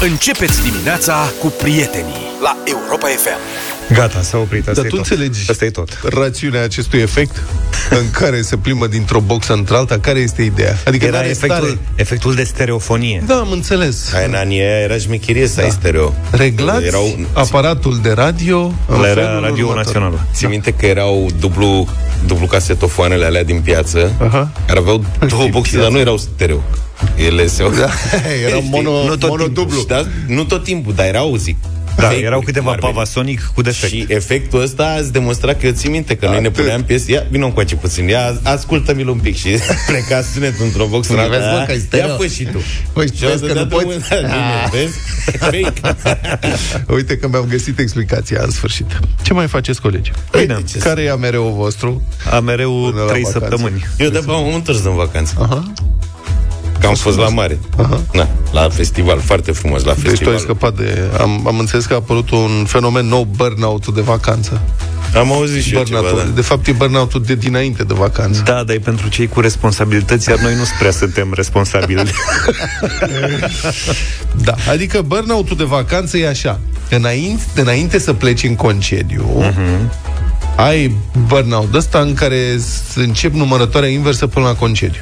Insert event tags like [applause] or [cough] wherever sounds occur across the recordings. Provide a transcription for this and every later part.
Începeți dimineața cu prietenii la Europa FM. Gata, s-a oprit. Asta Dar e tu tot. înțelegi Asta e tot. rațiunea acestui efect în care se plimbă dintr-o boxă într-alta? Care este ideea? Adică Era n-are efectul, stare. efectul de stereofonie. Da, am înțeles. Hai, în anii aia era șmecherie să ai stereo. Reglați Erau, aparatul de radio în Ăla era felul Radio următor. Națională. Țin minte că erau dublu, dublu casetofoanele alea din piață, Aha. care aveau două Din boxe, piață. dar nu erau stereo. Ele se... Da, [laughs] era Știi? mono, nu tot mono timpul, dublu. Da? Nu tot timpul, dar erau, zic. Da, fake-uri, erau câteva cum ar veni. Pavasonic cu defect. Și efectul ăsta ați demonstrat că eu țin minte că noi ne Atât. puneam piese. Ia, vină încoace puțin. Ia, ascultă-mi un pic și [laughs] pleca sunetul într-o box. Unii vezi, bă, că e stereo. Ia fă și tu. Păi, Și au vezi că dat nu poți? drumul, da, bine, vezi? Fake. [laughs] Uite că mi-am găsit explicația în sfârșit. Ce mai faceți, colegi? Bine. Care e AMR-ul vostru? A mereu Până la 3 vacanță. săptămâni. Eu de am întors în vacanță. Aha. Că am fost la mare. Na, la festival, foarte frumos la Deci tu ai festival. scăpat de... Am, am înțeles că a apărut un fenomen nou, burnout-ul de vacanță. am auzit și eu ceva, Burnout-ul. da. De fapt, e burnout-ul de dinainte de vacanță. Da, dar e pentru cei cu responsabilități, iar noi nu prea suntem responsabili. [laughs] Da, adică burnout-ul de vacanță e așa. Înainte, înainte să pleci în concediu, uh-huh. ai burnout ăsta în care s- încep numărătoarea inversă până la concediu.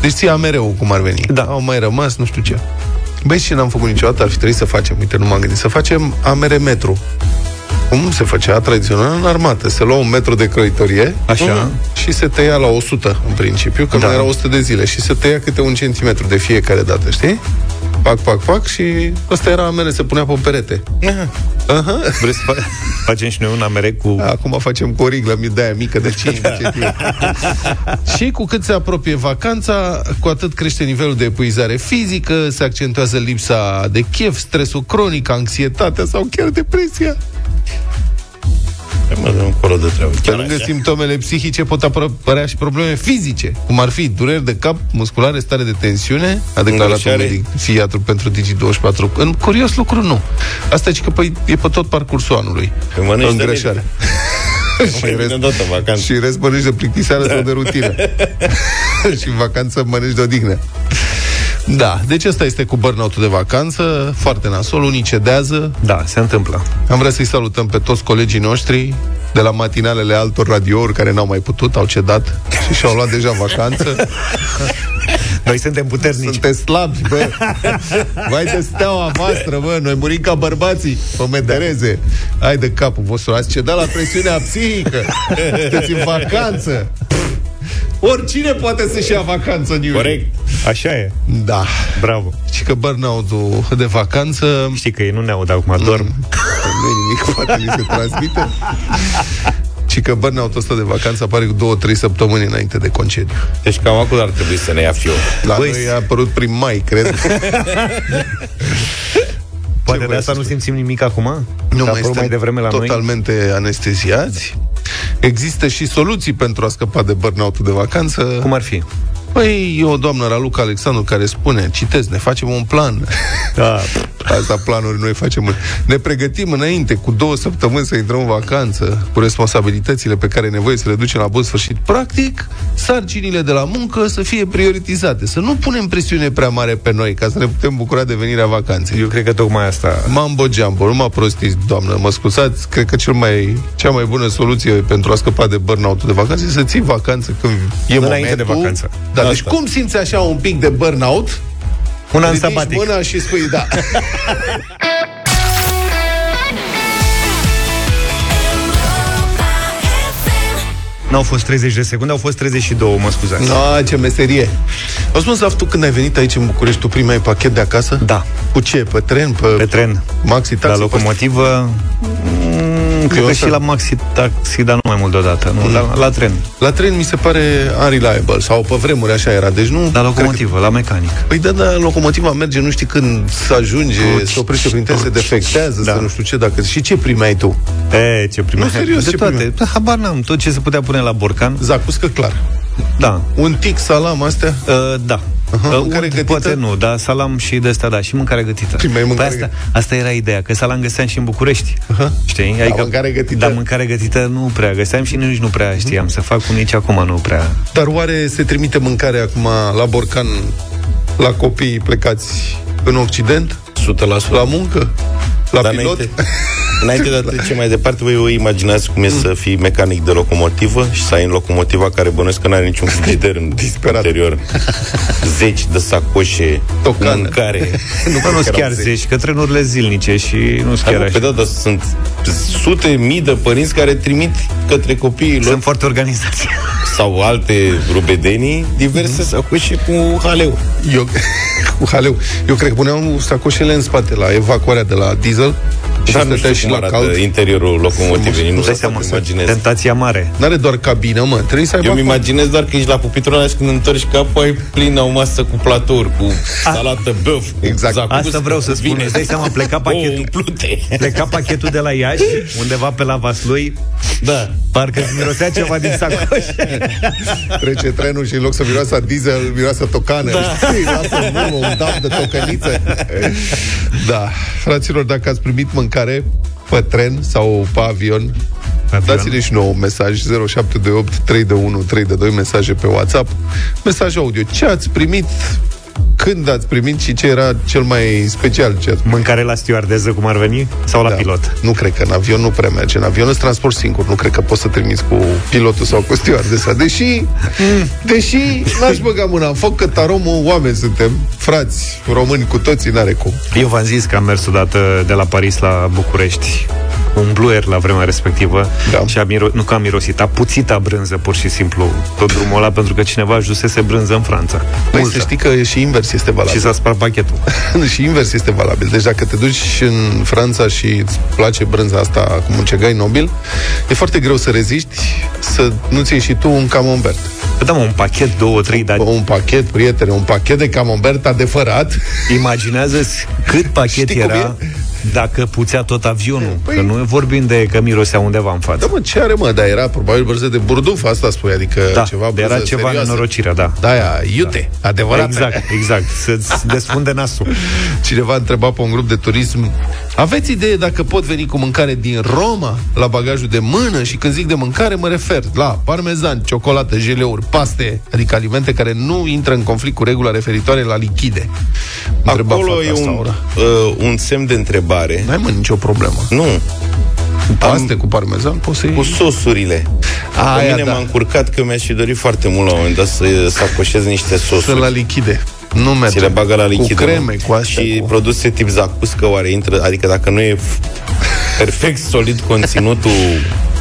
Deci ți mereu cum ar veni. Da. Au mai rămas, nu știu ce. Băi, și n-am făcut niciodată, ar fi trebuit să facem, uite, nu m-am gândit, să facem AMR metru. Cum se făcea tradițional în armată? Se lua un metru de croitorie Așa. și se tăia la 100 în principiu, că Da. da. mai era 100 de zile și se tăia câte un centimetru de fiecare dată, știi? Pac, pac, pac și ăsta era amele, se punea pe perete. Aha. Vreți să fa- facem și noi un amere cu... Acum facem cu o riglă mi- de aia mică de 5 centimetri. [laughs] și cu cât se apropie vacanța, cu atât crește nivelul de epuizare fizică, se accentuează lipsa de chef, stresul cronic, anxietatea sau chiar depresia. Hai, Mă, dăm încolo de treabă. Pe Chiar lângă așa. simptomele psihice pot apărea și probleme fizice, cum ar fi dureri de cap, musculare, stare de tensiune, a declarat un Îngrășare. medic psihiatru pentru Digi24. În curios lucru, nu. Asta e că păi, e pe tot parcursul anului. Păi mănânci de Îngrășare. [laughs] Mai și, bine rest, tot în vacanță. și rest mănânci de plictiseală sau de rutină. [laughs] [laughs] și în vacanță mănânci de odihnă. Da, deci asta este cu burnout de vacanță, foarte nasol, unii cedează. Da, se întâmplă. Am vrea să-i salutăm pe toți colegii noștri de la matinalele altor radiouri care n-au mai putut, au cedat și și-au luat deja vacanță. [laughs] Noi suntem puternici. Sunteți slabi, bă! Vai de steaua voastră, bă! Noi murim ca bărbații, pe medereze. Hai de capul vostru, ați cedat la presiunea psihică. Sunteți în vacanță. Oricine poate să-și ia vacanță în iulie. Corect. Așa e. Da. Bravo. Și că burnout-ul de vacanță Știi că ei nu ne aud acum, dorm. [laughs] nu e nimic, poate li se transmite. Și că burnout-ul ăsta de vacanță apare cu două, trei săptămâni înainte de concediu. Deci cam acolo ar trebui să ne ia fiul. La Băi, noi a apărut prin mai, cred. [laughs] Poate de voiai asta să nu spun? simțim nimic acum? Nu Că a mai apărut stăm mai devreme la noi? totalmente anesteziați. Există și soluții pentru a scăpa de burnout de vacanță. Cum ar fi? Păi, e o doamnă, Raluca Alexandru, care spune, citesc, ne facem un plan. [laughs] Da. Asta planuri noi facem. Ne pregătim înainte, cu două săptămâni să intrăm în vacanță, cu responsabilitățile pe care e nevoie să le ducem la bun sfârșit. Practic, sarcinile de la muncă să fie prioritizate, să nu punem presiune prea mare pe noi, ca să ne putem bucura de venirea vacanței. Eu cred că tocmai asta... Mambo jumbo, nu mă prostiți, doamnă, mă scuzați, cred că cel mai, cea mai bună soluție pentru a scăpa de burnout de vacanță e să ții vacanță când e Înainte momentul. de vacanță. Da, deci Asta. cum simți așa un pic de burnout? Un an ridici sabatic. mâna și spui da. [laughs] N-au fost 30 de secunde, au fost 32, mă scuzați. No, ce meserie. O spun să tu când ai venit aici în București, tu prima ai pachet de acasă? Da. Cu ce? Pe tren? Pe, Pe tren. Maxi La taxi? locomotivă, mm, cred că asta- și la maxi taxi, dar nu mai mult deodată. Nu, la, la tren. La tren mi se pare unreliable, sau pe vremuri așa era, deci nu... La locomotivă, la mecanic. Păi da, da, locomotiva merge, nu știi când să ajunge, se oprește prin tren, se defectează, Da. să nu știu ce, dacă... Și ce primeai tu? E, ce primeai? Nu, serios, de ce toate. primeai? Da, Habar n-am. Tot ce se putea pune la borcan. Zacuscă clar. Da. Un tic, salam, astea? Uh, da. Aha, uh, mâncare unt, gătită? Poate nu, dar salam și de asta, da, și mâncare gătită. Primeai mâncare Păi asta, asta era ideea, că salam găseam și în București. Aha. Știi? Da, mâncare gătită. Dar mâncare gătită nu prea găseam și nici nu prea știam să fac, cum nici acum nu prea. Dar oare se trimite mâncare acum la borcan la copii plecați în Occident? 100%. La muncă? La Dar pilot? înainte, înainte de a trece mai departe, voi vă imaginați cum e să fii mecanic de locomotivă și să ai în locomotiva care bănuiesc că nu are niciun frigider în Disperat. interior. Zeci de sacoșe, Tocană. mâncare. [laughs] Nu, că nu sunt chiar zeci, că trenurile zilnice și nu sunt Hai, chiar mă, așa. pe da, dar sunt sute mii de părinți care trimit către copiii lor Sunt foarte organizați. sau alte rubedenii diverse sacoșe cu haleu. Eu, [laughs] cu haleu. Eu cred că puneam sacoșele în spate la evacuarea de la diesel și Dar nu stătea știu și cum la arată cald. interiorul locomotivei, nu Nu dai dai seama, să imaginez. tentația mare. N-are doar cabină, mă, trebuie să aibă Eu îmi acolo. imaginez doar că ești la pupitrul ăla și când întorci capul ai plină o masă cu platouri, cu salată băf, cu Exact. zacuscă, Asta vreau să spun. vine, Îți dai seama, pleca ouă pachetul. umplute. Pleca pachetul de la Iași, undeva pe la Vaslui, Da. parcă îți mirosea ceva din sacoș. Trece trenul și în loc să miroasă a diesel, miroasă tocană. Da. Știi, lasă în urmă un dam de tocăniță. da. Fraților, dacă ați primit mâncare pe tren sau pe avion, Dați-ne și nouă un mesaj 0728 321 322 mesaje pe WhatsApp, mesaj audio. Ce ați primit? Când ați primit și ce era cel mai special ce ați primit? Mâncare la stewardeză, cum ar veni? Sau la Da. pilot? Nu cred că în avion nu prea merge. În avion îți transport singur. Nu cred că poți să trimiți cu pilotul sau cu stewardesa. Deși, deși n-aș băga mâna în foc că taromul oameni suntem, frați români cu toții, n-are cum. Eu v-am zis că am mers odată de la Paris la București un bluer la vremea respectivă Da. și a miro- nu că am mirosit, a puțita brânză pur și simplu tot drumul ăla pentru că cineva ajusese brânză în Franța. Păi Multă. să știi că și invers este Și valabil. s-a spart pachetul. [laughs] și invers este valabil. Deci dacă te duci în Franța și îți place brânza asta cu muncegai nobil, e foarte greu să reziști să nu-ți ieși și tu un camembert. Păi da, mă, un pachet, două, trei, dar Un pachet, prietene, un pachet de camembert adevărat. imaginează-ți cât pachet [laughs] Știi cum era dacă puțea tot avionul. Păi- Că nu vorbim de că mirosea undeva în față. Da, mă, ce are, mă? Dar era probabil brânză de burduf, asta spui, adică Da, ceva era brânză ceva serioasă. nenorocirea, da. Da, aia, iute, adevărat. Exact, exact. Să-ți [laughs] desfunde nasul. Cineva întreba pe un grup de turism Aveți idee dacă pot veni cu mâncare din Roma la bagajul de mână? Și când zic de mâncare mă refer la parmezan, ciocolată, jeleuri, paste Adică alimente care nu intră în conflict cu regula referitoare la lichide Întreba Acolo fata e asta, un, ora. uh, un semn de întrebare. N-ai mă nicio problemă Nu, Cu paste, cu parmezan, poți să cu sosurile. A, Pe aia, mine da. m-a încurcat că mi-aș fi dorit foarte mult la un moment dat să, să acoșez niște Sunt sosuri. la lichide Nu merge Ți le bagă la lichidă. Cu creme, nu? cu astea Și cu... produse tip zacuscă oare intră, adică dacă nu e f- [laughs] perfect solid conținutul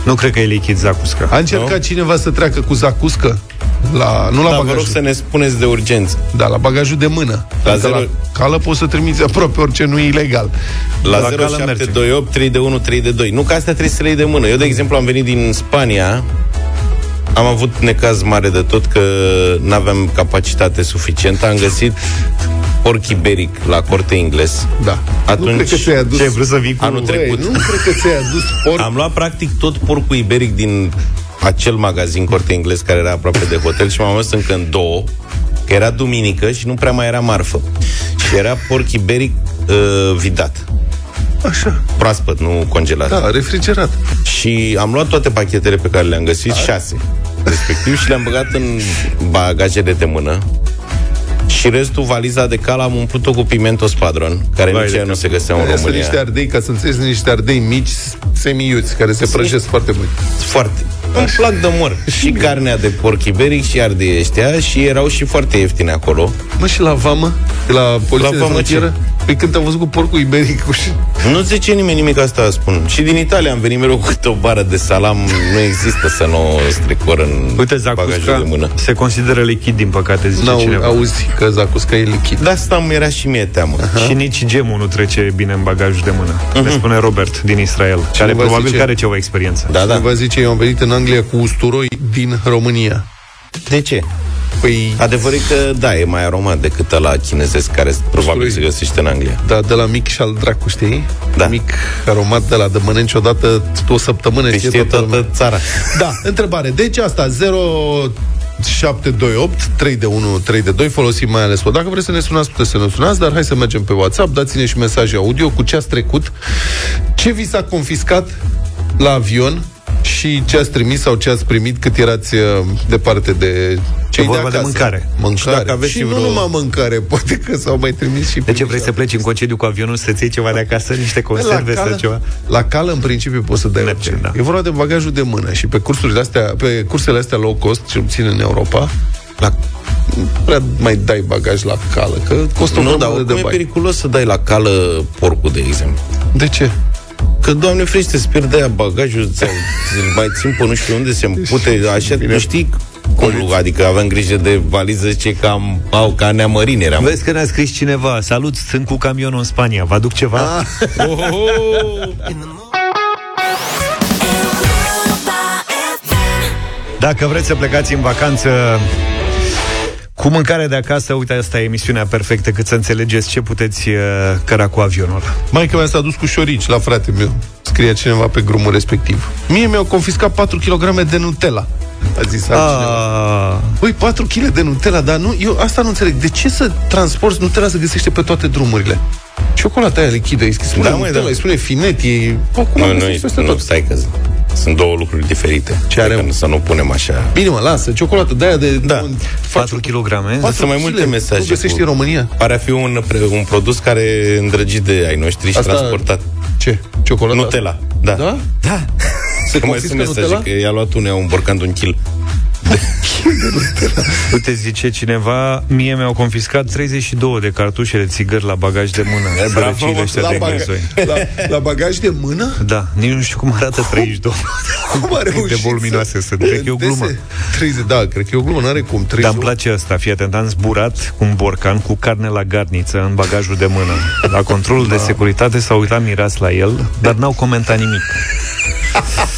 Nu cred că e lichid zacuscă. A încercat cineva să treacă cu zacuscă la, nu la da, vă bagajul, rog să ne spuneți de urgență. da, la bagajul de mână. La Adică zero- la cală poți să trimiți aproape orice nu e ilegal. La, La cală 0728 3 de 1 3 de 2. Nu că astea trebuie să le iei de mână. Eu, de exemplu, am venit din Spania, am avut necaz mare de tot că nu aveam capacitate suficientă. Am găsit porc iberic la corte ingles. Da. Atunci- nu cred că ți-ai adus... Ce, ai vrut să vii cu... Anul Băi, trecut. nu cred că ți-ai adus porc. Am luat practic tot porcul iberic din acel magazin corte ingles care era aproape de hotel și m-am dus încă în două, că era duminică și nu prea mai era marfă. Și era porc iberic uh, vidat. Așa. Proaspăt, nu congelat. Da, refrigerat. Și am luat toate pachetele pe care le-am găsit, șase, respectiv, și le-am băgat în bagajele de mână. Și restul, valiza de cal, am umplut-o cu pimento spadron, care Vai nici de ea nu se găsea în Aia sunt România. niște ardei, ca să înțelegi, sunt niște ardei mici, semiuți, care se prăjesc foarte mult. Foarte. Îmi plac de mor. Și carnea de porc iberic și ardei ăștia și erau și foarte ieftine acolo. Mă, și la vamă? De la poliția La de vamă frontieră? Păi când am văzut cu porcul iberic cu și... Nu zice nimeni nimic asta spun. Și din Italia am venit mereu cu câte o bară de salam. Nu există să nu o strecor în Uite, bagajul de zacusca mână. se consideră lichid, din păcate, zice N-au, cineva. auzi că zacusca e lichid. De asta mi era și mie teamă. Și nici gemul nu trece bine în bagajul de mână. Mhm. Ne spune Robert din Israel, care vă probabil zice- că are ceva experiență. Da, da. Vă zice, eu am venit în Anglia cu usturoi din România. De ce? Păi, Adevărul e că, da, e mai aromat decât la chinezesc care probabil Usturoi. se găsește în Anglia. da, de la mic și al dracu, știi? Da. Mic aromat de la de mănânci odată o săptămână. Deci știe știe toată lumea. toată țara. Da, întrebare. Deci asta, 0 728 3 de 1 3 de 2 folosim mai ales Dacă vreți să ne sunați, puteți să ne sunați Dar hai să mergem pe WhatsApp Dați-ne și mesaje audio cu ce ați trecut Ce vi s-a confiscat la avion și ce ați trimis sau ce ați primit cât erați uh, departe de cei E vorba de, de acasă. mâncare. Mâncare. Și dacă aveți și și nu vreo- numai mâncare, [laughs] poate că s-au mai trimis și De ce primiți vrei să alte pleci în concediu cu avionul să-ți iei ceva de acasă, niște conserve sau ceva? la cală, în principiu, poți să dai Merge, orice. da. E vorba de bagajul de mână și pe cursurile astea, pe cursele astea low cost, ce puțin în Europa, la nu prea mai dai bagaj la cală, că costă o Nu, dar grămadă oricum de e bani. periculos să dai la cală porcul, de exemplu. De ce? Că, doamne frește, îți pierde aia bagajul, ți îl mai țin pe nu știu unde, se împute, așa, nu știi cum, adică avem grijă de valiză, zice că am, au, ca neamărini eram. Vezi că ne-a scris cineva Salut, sunt cu camionul în Spania Vă aduc ceva? Ah. [laughs] Oh, oh, oh. Dacă vreți să plecați în vacanță cu mâncare de acasă, uite, asta e emisiunea perfectă, cât să înțelegeți ce puteți uh, căra cu avionul ăla. Maica mea s-a dus cu șorici la frate meu. Scria cineva pe grumul respectiv. Mie mi-au confiscat 4 kg de Nutella. A zis altcineva. Ah, Păi 4 kg de Nutella, dar nu, eu asta nu înțeleg. De ce să transporti Nutella se găsește pe toate drumurile? Ciocolata aia lichidă, îi spune Da, da, măi, Nutella, da. îi spune finet, e... Acum Nu, nu, nu, peste nu, tot. stai că sunt două lucruri diferite. Ce are, Adică mă? Să nu punem așa. Bine, mă, lasă, ciocolată de aia de... Da. un- 4 kg patru Sunt mai multe kile. mesaje Nu găsești cu- în România? Pare a fi un, pre- un produs care e îndrăgit de ai noștri și Asta- transportat. Ce? Ciocolată? Nutella, da. Da? Da. Se Că mai confiscă sunt mesaje Nutella? că i-a luat unul, un borcan de un kil. [laughs] [laughs] Uite, zice cineva Mie mi-au confiscat 32 de cartușe de țigări la bagaj de mână bravo, Sărăciile mă, ăștia La, de baga- gânzoi. la, la bagaj de mână? Da, nici nu știu cum arată 32 Cum a Cât de reușit voluminoase să... sunt. Cred că e o glumă. Dese- 30, da, cred că e o glumă, n-are cum. 30, Dar îmi place asta, fii atent, am zburat cu un borcan cu carne la garniță în bagajul de mână. La controlul de securitate s-au uitat mirați la el, dar n-au comentat nimic. [laughs]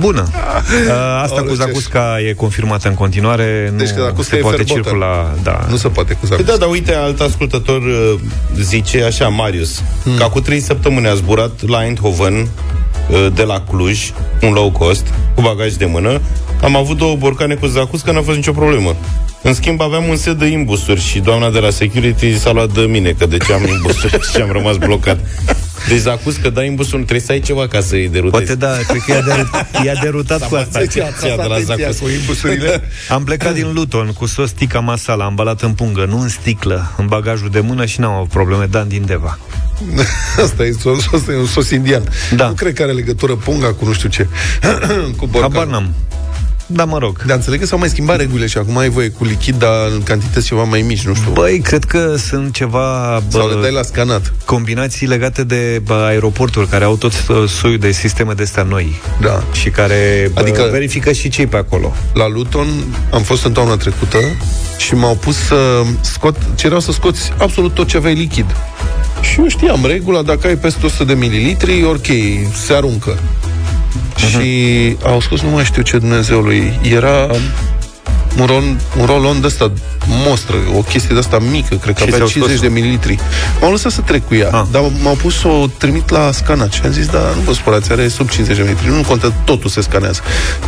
Bună. Uh, [laughs] Asta Aoleu, cu ce Zacusca e confirmată în continuare. Deci că nu Zacusca se e poate fair circula. Da. Nu se poate cu Păi Zacusca. da, dar uite, alt ascultător uh, zice așa, Marius, hmm. că acum trei săptămâni a zburat la Eindhoven uh, de la Cluj, un low cost, cu bagaj de mână. Am avut două borcane cu zacuscă, n-a fost nicio problemă. În schimb, aveam un set de imbusuri și doamna de la security s-a luat de mine, că de ce am imbusuri [laughs] și am rămas blocat. Deci zacuscă, dai imbusuri, trebuie să ai ceva ca să-i derutezi. Poate da, cred că i-a, derut, i-a derutat cu asta. Ce ația de la zacuscă? cu imbusurile. Am plecat din Luton cu sos tica masala ambalat în pungă, nu în sticlă, în bagajul de mână și n-am avut probleme. Dan din Deva. [laughs] Asta e, sos, asta e un sos indian. Da. Nu cred că are legătură punga cu nu știu ce. [clears throat] cu borcan. Habar n-am. Da, mă rog. Dar înțeleg că s-au mai schimbat regulile și acum ai voie cu lichid, dar în cantități ceva mai mici, nu știu. Băi, cred că sunt ceva bă, Sau le dai la scanat. combinații legate de bă, aeroporturi care au tot uh, soiul de sisteme de astea noi Da. și care bă, Adică- verifică și cei pe acolo. La Luton am fost în toamna trecută și m-au pus să scot, cereau să scoți absolut tot ce aveai lichid. Și eu știam regula, dacă ai peste 100 de mililitri, ok, se aruncă. Și au scos, nu mai știu ce Dumnezeului, era un, ron, un rolon de ăsta mostră, o chestie de asta mică, cred că Și avea ți-au 50 de scos-o? mililitri. M-au lăsat să trec cu ea, Ah. dar m-au pus să o trimit la scanat și am zis, da, nu vă spărați, are sub 50 de mililitri, nu contă, totul se scanează.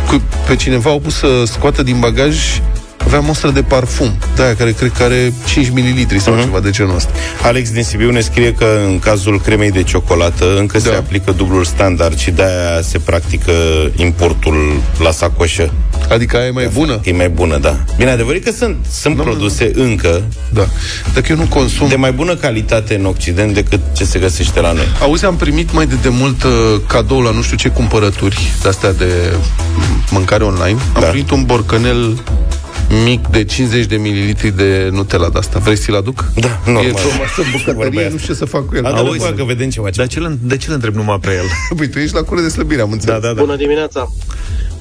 Cu, pe cineva au pus să scoată din bagaj avea mostră de parfum, de aia care cred că are 5 mililitri sau uh-huh. ceva de genul ăsta. Alex din Sibiu ne scrie că în cazul cremei de ciocolată încă Da. se aplică dublul standard și de-aia se practică importul la sacoșă. Adică aia e mai bună? E mai bună, da. Bine, adevărat că sunt, sunt Da, mă, produse încă Da. Dacă eu nu consum... de mai bună calitate în Occident decât ce se găsește la noi. Auzi, am primit mai de demult uh, cadou la nu știu ce cumpărături de-astea de mâncare online. Am Da. primit un borcanel mic de 50 de mililitri de Nutella de asta. Vrei să-l aduc? Da, E normal. pe o masă în bucătărie, Vorbeai nu știu ce să fac cu el. Adă Auzi, că vedem ceva. Dar ce le, de ce le întreb numai pe el? [laughs] Păi tu ești la cură de slăbire, am înțeles. Da, da, da. Bună dimineața!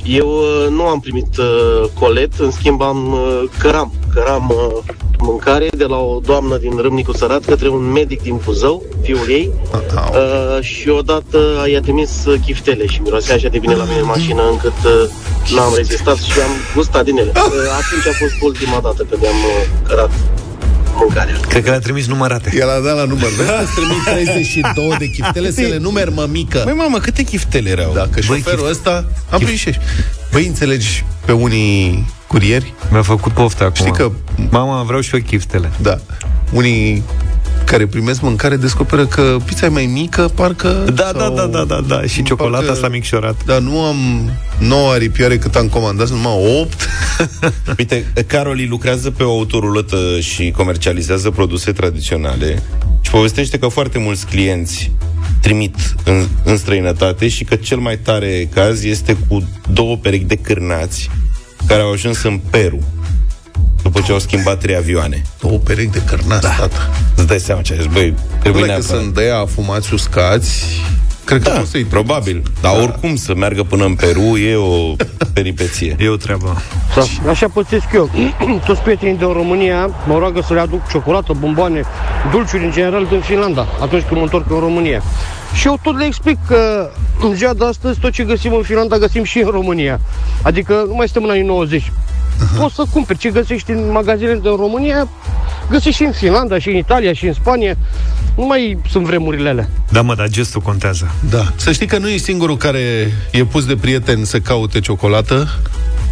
Eu uh, nu am primit uh, colet, în schimb am uh, căram. Căram uh, mâncare de la o doamnă din Râmnicu Sărat către un medic din Buzău, fiul ei, Au. uh, și odată i-a trimis uh, chiftele și mirosea așa de bine la mine în mașină încât uh, n-am rezistat și am gustat din ele. Uh, atunci a fost ultima dată când am uh, cărat mâncarea. Cred că le-a trimis numărate. El a dat la număr. Da, îți trimit 32 de chiftele să le numeri mămică. Băi, mamă, câte chiftele erau? Dacă șoferul ăsta... Am prins și Băi, înțelegi pe unii curieri? Mi-a făcut poftă acum. Știi că- Mama, vreau și eu chiftele. Da. Unii care primesc mâncare descoperă că pizza e mai mică, parcă... Da, da, da, da, da, da, și ciocolata parcă, s-a micșorat. Da, nu am 9 aripioare cât am comandat, numai 8. [laughs] Uite, Caroli lucrează pe o autorulătă și comercializează produse tradiționale și povestește că foarte mulți clienți trimit în, în străinătate și că cel mai tare caz este cu două perechi de cârnați care au ajuns în Peru după ce au schimbat trei avioane. Două perechi de cărnați, da. tata. Îți dai seama ce ai zis, băi, trebuie că sunt de aia afumați uscați, Cred că da, poți să-i probabil. Dar da. oricum să meargă până în Peru e o peripeție. E o treabă. Da. Așa pățesc eu. [clears throat] Toți prietenii din România mă roagă să le aduc ciocolată, bomboane, dulciuri în general din Finlanda, atunci când mă întorc în România. Și eu tot le explic că în ziua de astăzi tot ce găsim în Finlanda găsim și în România. Adică nu mai suntem în anii 90. Uh-huh. Poți să cumperi ce găsești în magazinele din România, găsești și în Finlanda, și în Italia, și în Spania. Nu mai sunt vremurile alea. Da, mă, dar gestul contează. Da. Să știi că nu e singurul care e pus de prieten să caute ciocolată.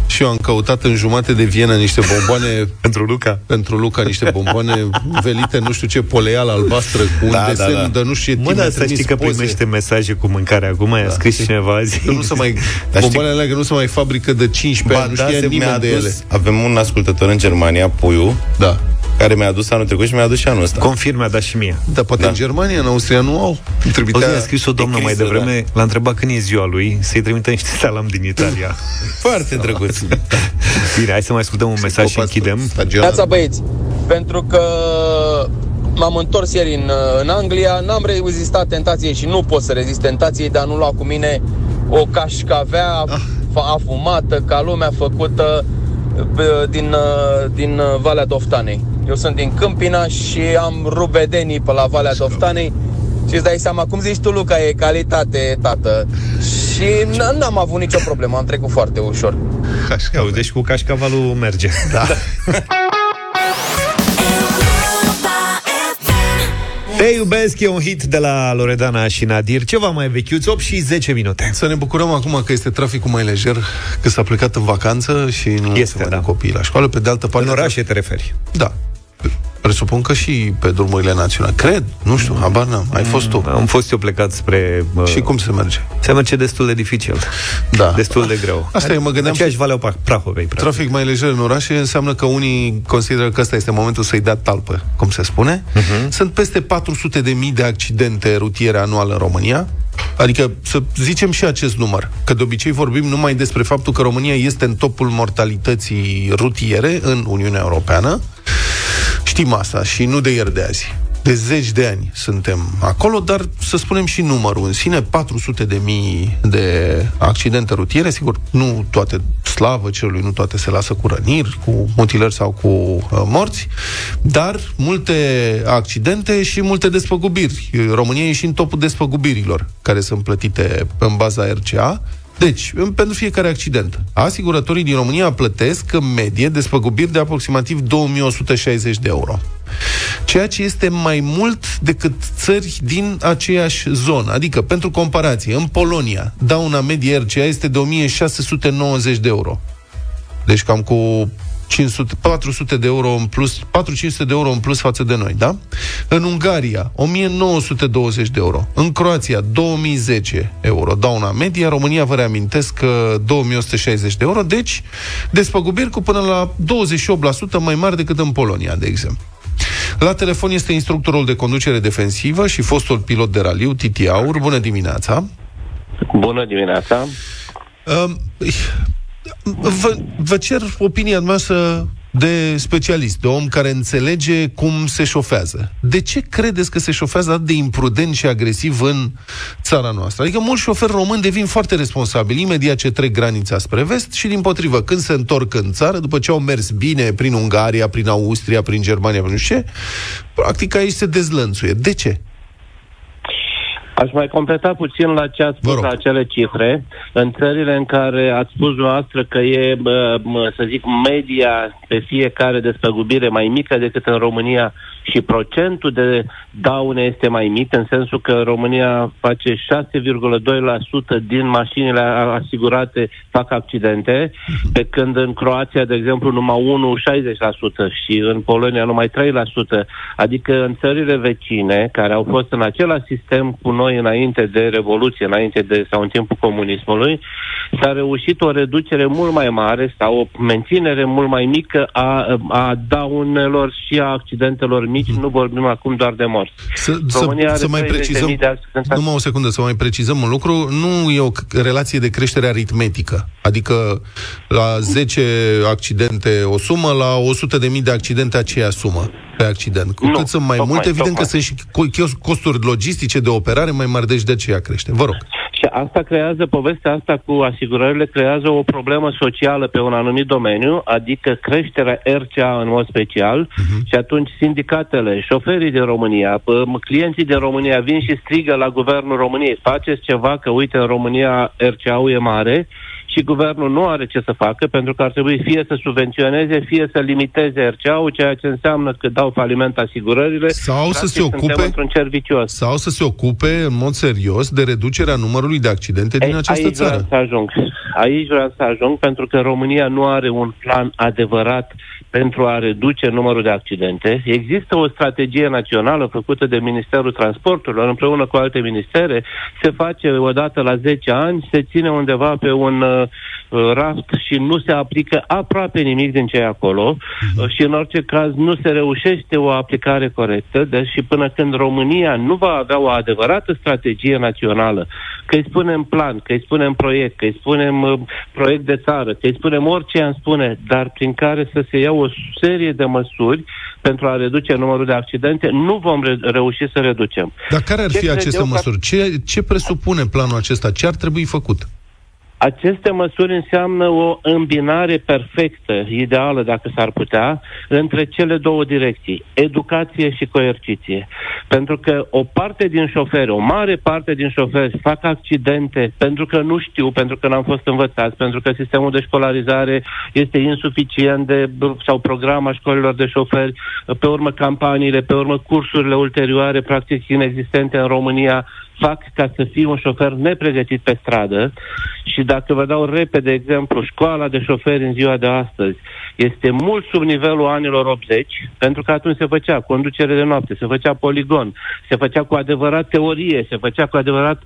Și eu am căutat în jumate de Viena niște bomboane [laughs] Pentru Luca Pentru Luca niște bomboane velite Nu știu ce poleală albastră Cu da, un desen da, da. de nu știu ce Mă, dar să știi că poze. primește mesaje cu mâncare Acum da. a scris cineva azi nu se mai, [laughs] Bomboanele alea că nu se mai fabrică de 15 ba, ani Nu da, știa nimeni de ele Avem un ascultător în Germania, Puiu Da care mi-a adus anul trecut și mi-a adus și anul ăsta. Confirm, mi-a dat și mie. Da, poate da. în Germania, în Austria nu au. Trimitea... O a scris o doamnă mai devreme, da. l-a întrebat când e ziua lui, să-i trimită niște [laughs] salam din Italia. Foarte drăguț. [laughs] Bine, hai să mai ascultăm un mesaj și închidem. Neața băieți, pentru că m-am întors ieri în, în Anglia, n-am rezistat tentației și nu pot să rezist tentației de a nu lua cu mine o cașcavea ah. afumată ca lumea făcută din, din Valea Doftanei. Eu sunt din Câmpina și am rubedenii pe la Valea Doftanei și îți dai seama, cum zici tu, Luca, e calitate, tată. Și n-am avut nicio problemă, am trecut foarte ușor. Cașcaval. Deci cu cașcavalul merge. Da. [laughs] Te iubesc e un hit de la Loredana și Nadir, ceva mai vechiuț, 8 și 10 minute. Să ne bucurăm acum că este traficul mai lejer, că s-a plecat în vacanță și nu este, se mai da. copiii la școală. Pe de altă parte... În orașe te referi. Da. Presupun că și pe drumurile naționale. Cred, nu știu, habar n-am. Ai fost tu. Am fost eu plecat spre... Uh, și cum se merge? Se merge destul de dificil. Da. Destul de greu. Asta e, mă gândeam... Aceeași Valea Prahovei. Practic. Trafic mai lejer în orașe înseamnă că unii consideră că ăsta este momentul să-i dea talpă, cum se spune. Uh-huh. Sunt peste 400 de mii de accidente rutiere anual în România. Adică să zicem și acest număr, că de obicei vorbim numai despre faptul că România este în topul mortalității rutiere în Uniunea Europeană. Știm asta și nu de ieri de azi. De zeci de ani suntem acolo, dar să spunem și numărul în sine, 400 de mii de accidente rutiere, sigur, nu toate, slavă cerului, nu toate se lasă cu răniri, cu mutilări sau cu uh, morți, dar multe accidente și multe despăgubiri. România e și în topul despăgubirilor care sunt plătite în baza RCA, deci, pentru fiecare accident, asigurătorii din România plătesc în medie despăgubiri de aproximativ 2160 de euro. Ceea ce este mai mult decât țări din aceeași zonă. Adică, pentru comparație, în Polonia, dauna medie RCA este de 1690 de euro. Deci cam cu 500, 400 de euro în plus, 400 de euro în plus față de noi, da? În Ungaria, 1920 de euro. În Croația, 2010 euro. Dauna media, România, vă reamintesc, că 2160 de euro, deci despăgubiri cu până la 28% mai mari decât în Polonia, de exemplu. La telefon este instructorul de conducere defensivă și fostul pilot de raliu, Titi Aur. Bună dimineața! Bună dimineața! Uh, Vă, vă cer opinia noastră de specialist, de om care înțelege cum se șofează. De ce credeți că se șofează atât de imprudent și agresiv în țara noastră? Adică mulți șoferi români devin foarte responsabili imediat ce trec granița spre vest și din potrivă, când se întorc în țară, după ce au mers bine prin Ungaria, prin Austria, prin Germania, prin nu știu ce, practic aici se dezlănțuie. De ce? Aș mai completa puțin la ce ați spus la acele cifre. În țările în care ați spus noastră că e, să zic, media pe fiecare despăgubire mai mică decât în România și procentul de daune este mai mic, în sensul că România face 6,2% din mașinile asigurate fac accidente, pe când în Croația, de exemplu, numai 1,60% și în Polonia numai 3%. Adică în țările vecine, care au fost în același sistem cu noi înainte de Revoluție, înainte de sau în timpul comunismului, s-a reușit o reducere mult mai mare sau o menținere mult mai mică a, a daunelor și a accidentelor mici, nu vorbim acum doar de morți. Să, să, să mai precizăm, numai o secundă, să mai precizăm un lucru, nu e o relație de creștere aritmetică, adică la 10 accidente o sumă, la 100 de mii de accidente aceea sumă pe accident. Cu cât sunt mai multe, evident că sunt și costuri logistice de operare mai mari, deci de aceea crește. Vă rog. Și asta creează, povestea asta cu asigurările creează o problemă socială pe un anumit domeniu, adică creșterea RCA în mod special uh-huh. și atunci sindicatele, șoferii din România, clienții din România vin și strigă la guvernul României, faceți ceva că uite în România RCA-ul e mare și guvernul nu are ce să facă pentru că ar trebui fie să subvenționeze, fie să limiteze RCA-ul, ceea ce înseamnă că dau faliment asigurările. Sau să se ocupe într-un cer vicios. Sau să se ocupe în mod serios de reducerea numărului de accidente Ei, din această aici țară. Vreau să ajung. Aici vreau să ajung pentru că România nu are un plan adevărat pentru a reduce numărul de accidente. Există o strategie națională făcută de Ministerul Transporturilor împreună cu alte ministere. Se face odată la 10 ani, se ține undeva pe un uh, raft și nu se aplică aproape nimic din ce e acolo uh, și în orice caz nu se reușește o aplicare corectă, deși până când România nu va avea o adevărată strategie națională, că îi spunem plan, că îi spunem proiect, că îi spunem uh, proiect de țară, că îi spunem orice am spune, dar prin care să se ia o serie de măsuri pentru a reduce numărul de accidente, nu vom re- reuși să reducem. Dar care ar fi ce aceste măsuri? Ce, ce presupune planul acesta? Ce ar trebui făcut? Aceste măsuri înseamnă o îmbinare perfectă, ideală dacă s-ar putea, între cele două direcții, educație și coerciție. Pentru că o parte din șoferi, o mare parte din șoferi fac accidente pentru că nu știu, pentru că n-am fost învățați, pentru că sistemul de școlarizare este insuficient de, sau programa școlilor de șoferi, pe urmă campaniile, pe urmă cursurile ulterioare, practic inexistente în România, fac ca să fii un șofer nepregătit pe stradă și dacă vă dau repede exemplu, școala de șoferi în ziua de astăzi este mult sub nivelul anilor 80, pentru că atunci se făcea conducere de noapte, se făcea poligon, se făcea cu adevărat teorie, se făcea cu adevărat ă,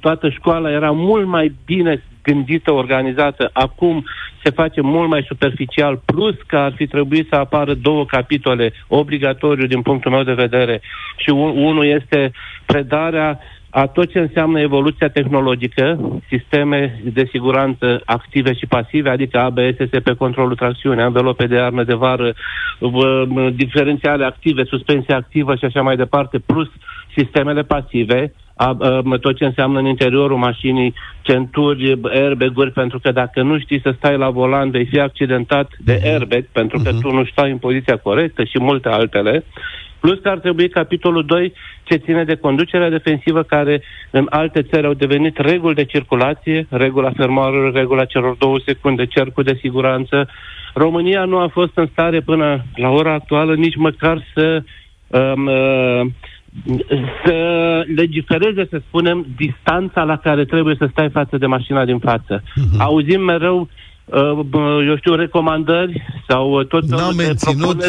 toată școala era mult mai bine gândită, organizată. Acum se face mult mai superficial, plus că ar fi trebuit să apară două capitole obligatoriu din punctul meu de vedere și un, unul este predarea a tot ce înseamnă evoluția tehnologică, sisteme de siguranță active și pasive, adică ABS, pe controlul tracțiunii, anvelope de armă de vară, diferențiale active, suspensie activă și așa mai departe, plus sistemele pasive, a, a, tot ce înseamnă în interiorul mașinii, centuri, airbag-uri, pentru că dacă nu știi să stai la volan, vei fi accidentat de mhm. airbag, pentru că uh-huh. tu nu stai în poziția corectă și multe altele. Plus că ar trebui capitolul 2 ce ține de conducerea defensivă, care în alte țări au devenit reguli de circulație, regula fermoarului, regula celor două secunde, cercul de siguranță. România nu a fost în stare până la ora actuală nici măcar să um, uh, să legifereze, să spunem, distanța la care trebuie să stai față de mașina din față. Uh-huh. Auzim mereu uh, eu știu, recomandări sau tot n-am menținut,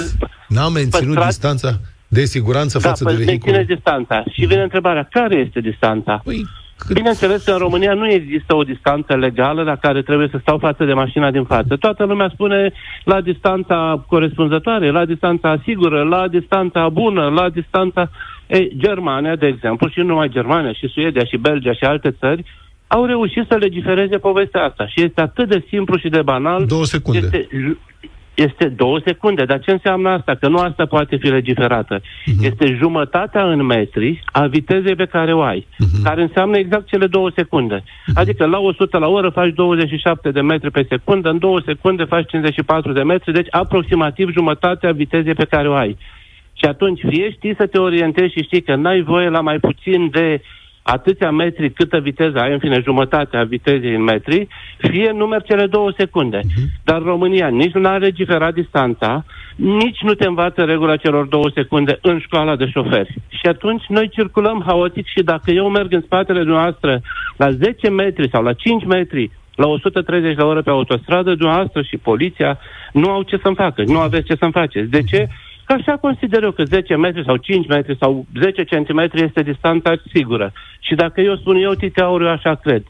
n-am menținut distanța de siguranță da, față de vehicul. Da, distanța. Și vine întrebarea, care este distanța? Păi, cât... Bineînțeles că în România nu există o distanță legală la care trebuie să stau față de mașina din față. Toată lumea spune la distanța corespunzătoare, la distanța sigură, la distanța bună, la distanța... Ei, Germania, de exemplu, și nu numai Germania, și Suedia, și Belgia, și alte țări, au reușit să legifereze povestea asta. Și este atât de simplu și de banal. Două secunde. Este, este două secunde. Dar ce înseamnă asta? Că nu asta poate fi legiferată. Uh-huh. Este jumătatea în metri a vitezei pe care o ai, uh-huh. care înseamnă exact cele două secunde. Uh-huh. Adică la 100 la oră faci 27 de metri pe secundă, în două secunde faci 54 de metri, deci aproximativ jumătatea vitezei pe care o ai. Și atunci fie știi să te orientezi și știi că n-ai voie la mai puțin de atâția metri câtă viteză ai, în fine, jumătatea vitezei în metri, fie numeri cele două secunde. Uh-huh. Dar România nici nu a legiferat distanța, nici nu te învață regula celor două secunde în școala de șoferi. Și atunci noi circulăm haotic și dacă eu merg în spatele noastră la 10 metri sau la 5 metri, la 130 la oră pe autostradă, dumneavoastră și poliția nu au ce să-mi facă, nu aveți ce să-mi faceți. De ce? Că așa consider eu că 10 metri sau 5 metri sau 10 centimetri este distanța sigură. Și dacă eu spun eu, Titeaur, eu așa cred.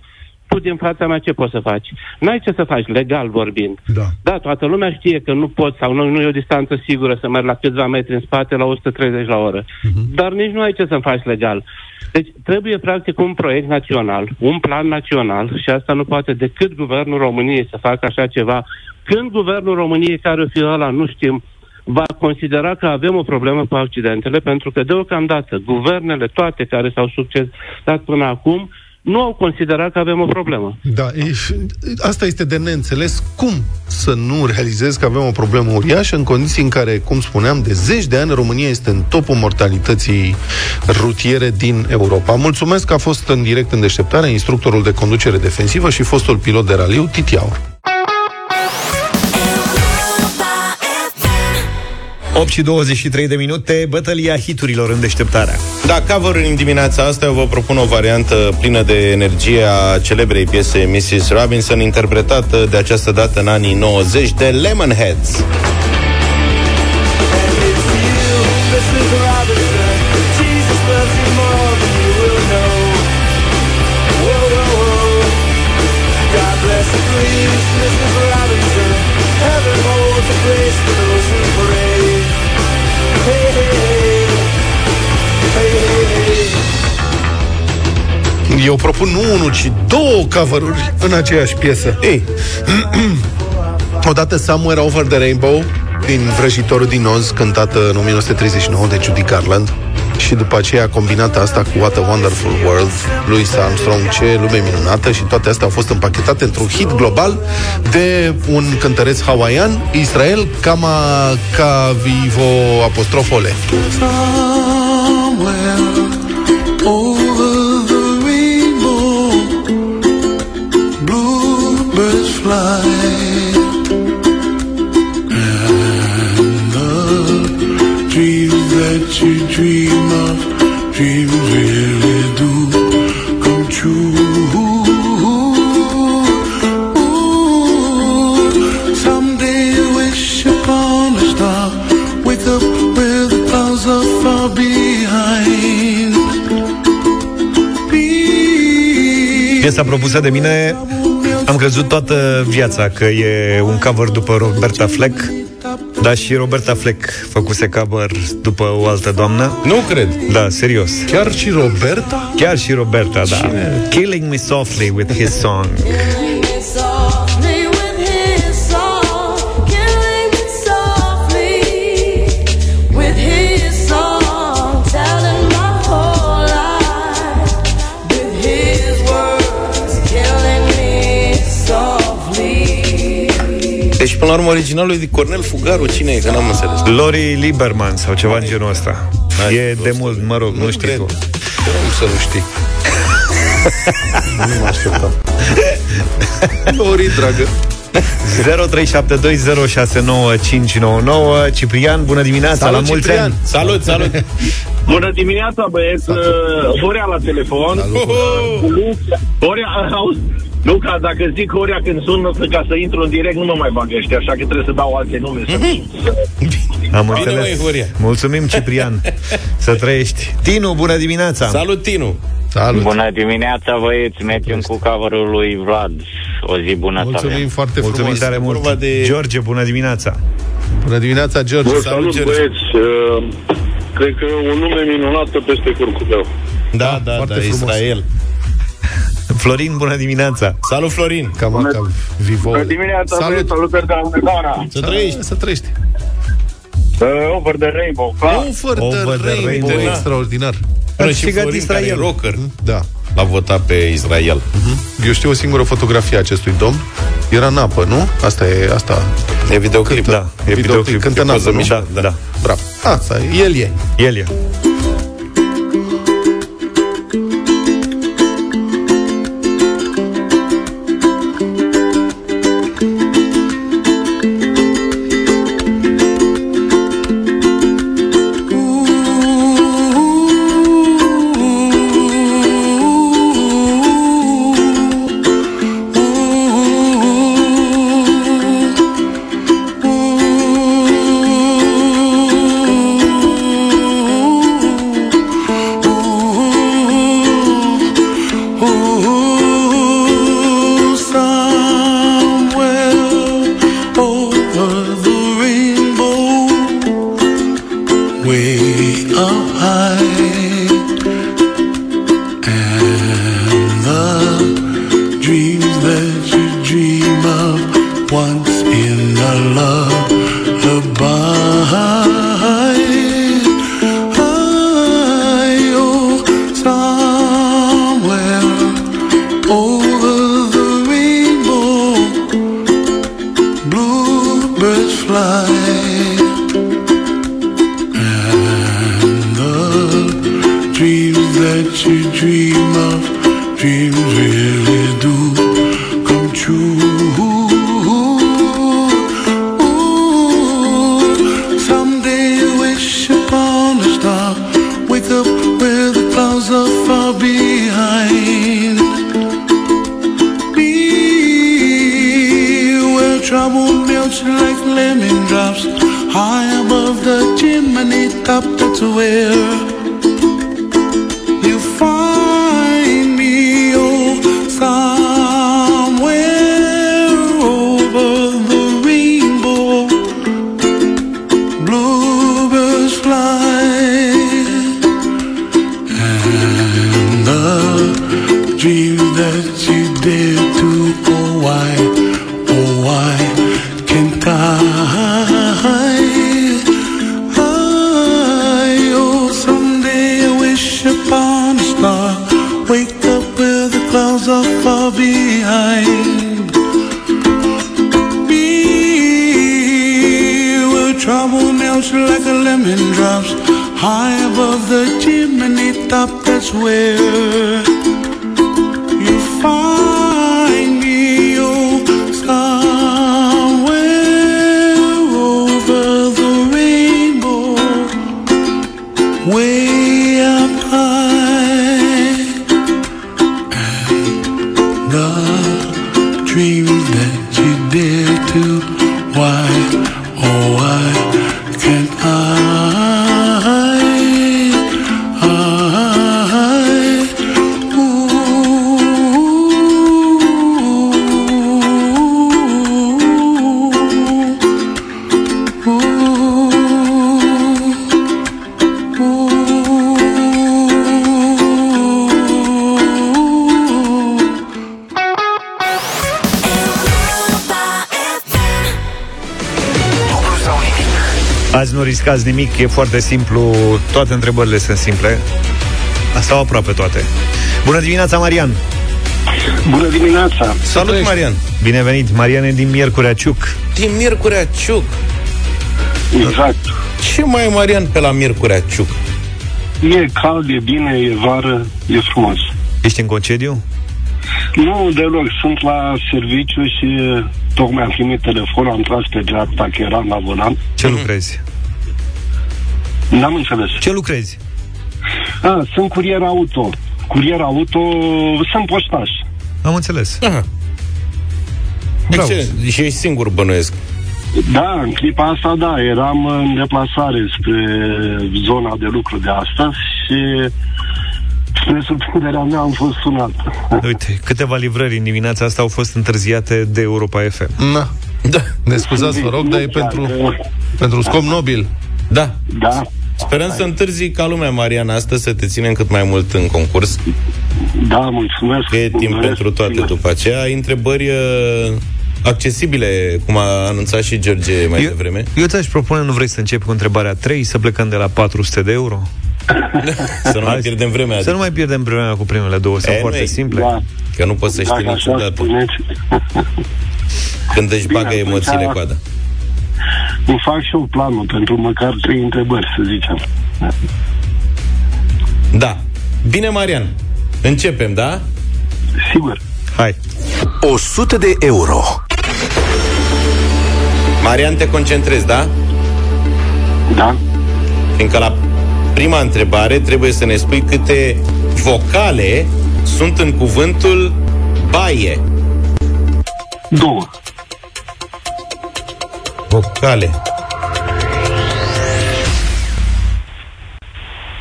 Tu din fața mea ce poți să faci? N-ai ce să faci, legal vorbind. Da. Da, toată lumea știe că nu poți sau nu, nu e o distanță sigură să mergi la câțiva metri în spate la 130 la oră. Uh-huh. Dar nici nu ai ce să faci legal. Deci trebuie practic un proiect național, un plan național și asta nu poate decât Guvernul României să facă așa ceva. Când Guvernul României, care o fi ăla, nu știm, va considera că avem o problemă cu accidentele, pentru că deocamdată guvernele toate care s-au succesat până acum nu au considerat că avem o problemă. Da, e, asta este de neînțeles. Cum să nu realizezi că avem o problemă uriașă în condiții în care, cum spuneam, de zeci de ani România este în topul mortalității rutiere din Europa. Mulțumesc că a fost în direct în deșteptare instructorul de conducere defensivă și fostul pilot de raliu, Titi Aur. 8 și 23 de minute, bătălia hiturilor în deșteptarea. Da, cover în dimineața asta eu vă propun o variantă plină de energie a celebrei piese Mrs. Robinson, interpretată de această dată în anii 90 de Lemonheads. Eu propun nu unul, ci două cover în aceeași piesă. Ei, [clears throat] Odată Somewhere Over the Rainbow, din Vrăjitorul din Oz, cântată în 1939 de Judy Garland. Și după aceea combinată asta cu What a Wonderful World, lui Armstrong, ce lume minunată și toate astea au fost împachetate într-un hit global de un cântăreț hawaian, Israel Kama Kavivo apostrofole. birds fly and the dreams that you dream of dreams really do come true someday wish upon a star wake up where the clouds are far behind Piesa propusă de mine am crezut toată viața că e un cover după Roberta Fleck, dar și Roberta Fleck făcuse cover după o altă doamnă. nu cred. Da, serios. Chiar și Roberta? Chiar și Roberta, da. Killing me softly with his song. Deci, până la urmă, originalul e de Cornel Fugaru. Cine e? Că n-am înțeles. Lori Lieberman sau ceva în genul ăsta. Hai, E nu de știu. mult, mă rog, nu, Nu știi cred. tu. Cum să nu știi? nu mă așteptam. [laughs] Lori, dragă. 0372069599 Ciprian, bună dimineața, Salut, la mulți Ciprian. ani Salut, salut! [laughs] Bună dimineața, băieți! Uh, Horea la telefon. Salut. Cu Luca. Horea, auzi, Luca, dacă zic Horea când sun ca să intru în direct, nu mă mai bag ăștia, așa că trebuie să dau alte nume. Să... Am Bine, înțeles măi, Horia. Mulțumim, Ciprian [laughs] Să trăiești Tinu, bună dimineața Salut, Tinu! Salut. Bună dimineața, băieți! Mergem cu cover lui Vlad. O zi bună să Mulțumim avem. foarte Mulțumim frumos. tare mult Vorba de- George, bună dimineața Bună dimineața, George. Bun, Salut, salut, George. băieți! Uh, cred că un nume minunată peste curcubeu. Da, da, foarte da, frumos. Israel. Florin, bună dimineața Salut, Florin! Cam ca Vivo. Bună dimineața, Salut. băieți! Salutări de Almedana! Să trăiești! Să trăiești. Uh, over the rainbow, clar! Over the Over the rainbow. rainbow. Extraordinar. Până A și câștigat Florin, care e Israel. rocker, Da. l-a votat pe Israel. Eu știu o singură fotografie a acestui domn. Era în apă, nu? Asta e, asta. E videoclip. Da, e videoclip Cântă în E apă, poză nu? mișto, Da, da, Bravo. Asta, e. el e. el e Azi nu riscați nimic, e foarte simplu, toate întrebările sunt simple. Sau aproape toate. Bună dimineața, Marian! Bună dimineața! Salut, Marian! Bine venit, Marian e din Miercurea Ciuc. Din Miercurea Ciuc. Exact. Ce mai e, Marian, pe la Miercurea Ciuc? E cald, e bine, e vară, e frumos. Ești în concediu? Nu, deloc. Sunt la serviciu și tocmai am primit telefon, am tras pe dreapta că eram la volan. Ce lucrezi? N-am înțeles. Ce lucrezi? A, sunt curier auto. Curier auto, sunt poștaș. Am înțeles. Aha. Bravo. Ce? Și ești singur, bănuiesc. Da, în clipa asta, da, eram în deplasare spre zona de lucru de astăzi și spre surprinderea mea am fost sunat. Uite, câteva livrări în dimineața asta au fost întârziate de Europa FM. Na. Da. Ne scuzați, vă rog, dar e pentru, pentru scop nobil. Da. Da. Sperăm să întârzi ca lumea, Marian, astăzi să te ținem cât mai mult în concurs. Da, mulțumesc. Că e timp Mulțumesc. pentru toate după aceea. Ai întrebări uh, accesibile, cum a anunțat și George mai Eu, devreme. eu ți-aș propune, nu vrei să începi cu întrebarea 3, să plecăm de la 400 de euro? [laughs] Să nu mai Hai, pierdem vremea. Să nu mai pierdem vremea cu primele două, sunt E, foarte nu-i. simple. Da. Că nu poți să știi Dacă așa niciodată spuneți, [laughs] când își Bine, bagă atunci- emoțiile coada. îmi fac și eu planul pentru măcar trei întrebări, să zicem. Da. Bine, Marian. Începem, da? Sigur. Hai. 100 de euro. Marian, te concentrezi, da? Da? Fiindcă la prima întrebare trebuie să ne spui câte vocale sunt în cuvântul baie. Două. Vocale.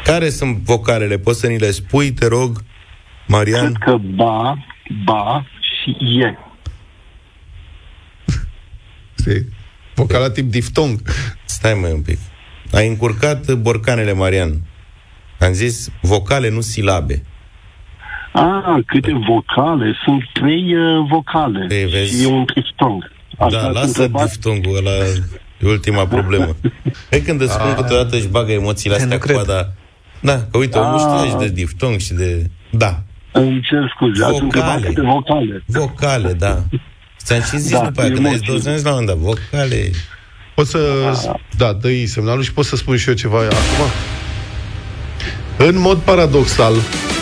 Care sunt vocalele? Poți să ni le spui, te rog, Marian? Cred că ba, ba și e. Este [laughs] vocala tip diftong. Stai mai un pic. Ai încurcat borcanele, Marian. Am zis vocale, nu silabe. Ah, câte vocale? Sunt trei uh, vocale. Ei, vezi? Și e un diftong. Asta da, ați lasă întrebat? diftongul ăla, e ultima [laughs] problemă. E când îți spun câteodată își bagă emoțiile astea nu cu cred. coada. Da, că uite, omul Ah. știe și de diftong și de... Da, Îmi cer scuze, ați întrebat Vocale. câte vocale. vocale, da. Ți-am și zis Da, după aia, când ai zis emoții. 20 la un moment dat, vocale... Poți să... Da, dă semnalul și poți să spun și eu ceva acum? În mod paradoxal.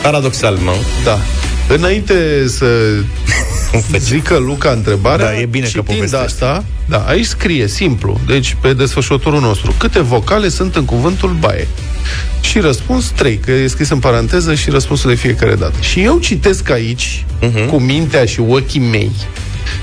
Paradoxal, mă. Da. Înainte să [laughs] zică Luca întrebarea, Da, e bine că citind povestești. asta, da, aici scrie simplu, deci pe desfășurătorul nostru, câte vocale sunt în cuvântul baie? Și răspuns 3, că e scris în paranteză și răspunsul de fiecare dată. Și eu citesc aici, Mhm. cu mintea și ochii mei,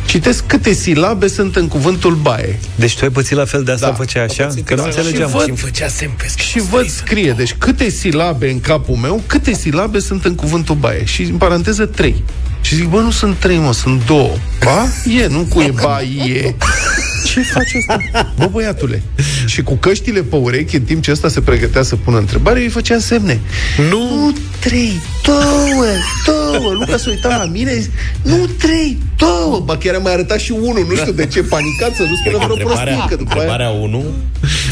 citesc câte silabe sunt în cuvântul baie. Deci tu ai pățit la fel de asta, Da. făcea așa? Că nu înțelegeam. Și văd, Și făcea semn pe și văd scrie, deci câte silabe în capul meu, câte silabe sunt în cuvântul baie. Și în paranteză trei. Și zic, bă, nu sunt trei, mă, sunt două. Ba? E, nu cu e, ba, e. Ce faci asta? [laughs] Bă, băiatule. Și cu căștile pe urechi, în timp ce ăsta se pregătea să pună întrebare, eu îi făceam semne. Nu, nu trei, două, două. Luca s-a uitat la mine, zice, nu trei, două. Ba, chiar am mai arătat și unul, nu știu de ce, panicat să nu spună vreo Întrebarea, prostie, că după aia... întrebarea 1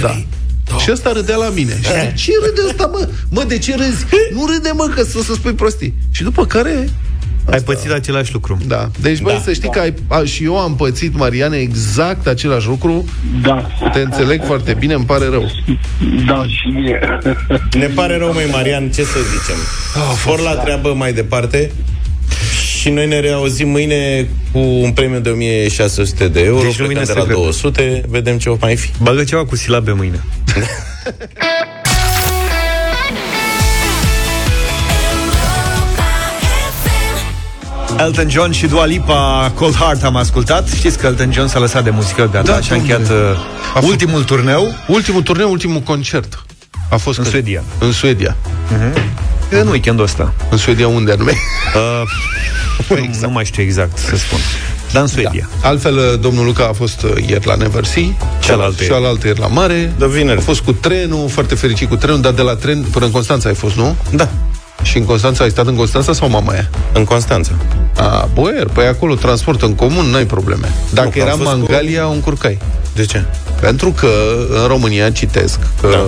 Da. Și ăsta râdea la mine. Și zic, ce râde ăsta, mă? Mă, de ce râzi? Nu râde, mă, că să, să spui prostii. Și după care... Ai pățit același lucru. Da. Deci, băi, Da. să știi că ai, a, și eu am pățit, Mariane, exact același lucru. Da. Te înțeleg foarte bine, îmi pare rău. Da, și mie. Ne pare rău, mai Marian, ce să zicem? For la treabă mai departe și noi ne reauzim mâine cu un premiu de 1600 de euro, Deci nu vine plecăm de la secret. 200, vedem ce o mai fi. Bagă ceva cu silabe mâine. [laughs] Elton John și Dua Lipa, Cold Heart am ascultat. Știți că Elton John s-a lăsat de muzică, gata, Da, și a domnule. încheiat uh, A fost- ultimul turneu. Ultimul turneu, ultimul concert. A fost În când? Suedia. În Suedia. În weekendul ăsta. În Suedia unde anume? Uh, nu, [laughs] nu mai știu exact să spun. Dar în Suedia. Altfel, uh, domnul Luca a fost uh, ieri la Neversea, Cealaltă și alaltă ieri la mare. De vineri. A fost cu trenul, foarte fericit cu trenul, dar de la tren până în Constanța ai fost, nu? Da, Și în Constanța ai stat în Constanța sau Mamaia? în Constanța. A, boier, păi acolo transport în comun, n-ai probleme. Dacă Nu, că am era fost cu- Mangalia, o încurcai. De ce? Pentru că în România citesc că Da.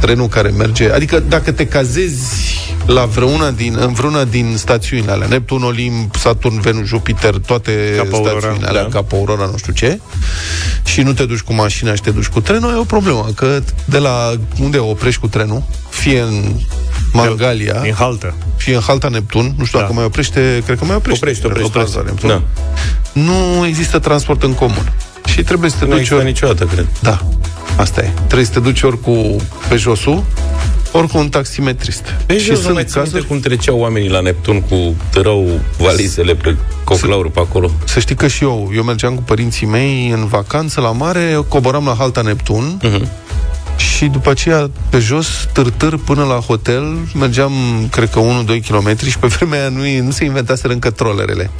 trenul care merge, adică dacă te cazezi la vreuna din, în vreuna din stațiunile alea, Neptun, Olimp, Saturn, Venus, Jupiter, toate Cap Aurora, stațiunile alea, da. Cap Aurora, nu știu ce, și nu te duci cu mașina și te duci cu trenul, ai o problemă, că de la unde oprești cu trenul, fie în Mangalia, Din haltă. fie în Halta Neptun, nu știu Da. dacă mai oprește, cred că mai oprește. Oprește, Cred că oprește. Halta Neptun. Da. Nu există transport în comun. Și trebuie să te Nu duci există ori... niciodată, cred. Da, asta e. Trebuie să te duci ori cu Peugeot-ul, ori cu un taximetrist. Deci și eu nu sunt mai țin minte cazuri... cum treceau oamenii la Neptun cu tărău, valizele pe coclauri pe acolo. Să știi că și eu, eu mergeam cu părinții mei în vacanță la mare, coboram la Halta Neptun Mhm. Și după aceea pe jos, târtâr până la hotel, mergeam, cred că 1-2 km și pe vremea aia nu, nu se inventaseră încă trollerele.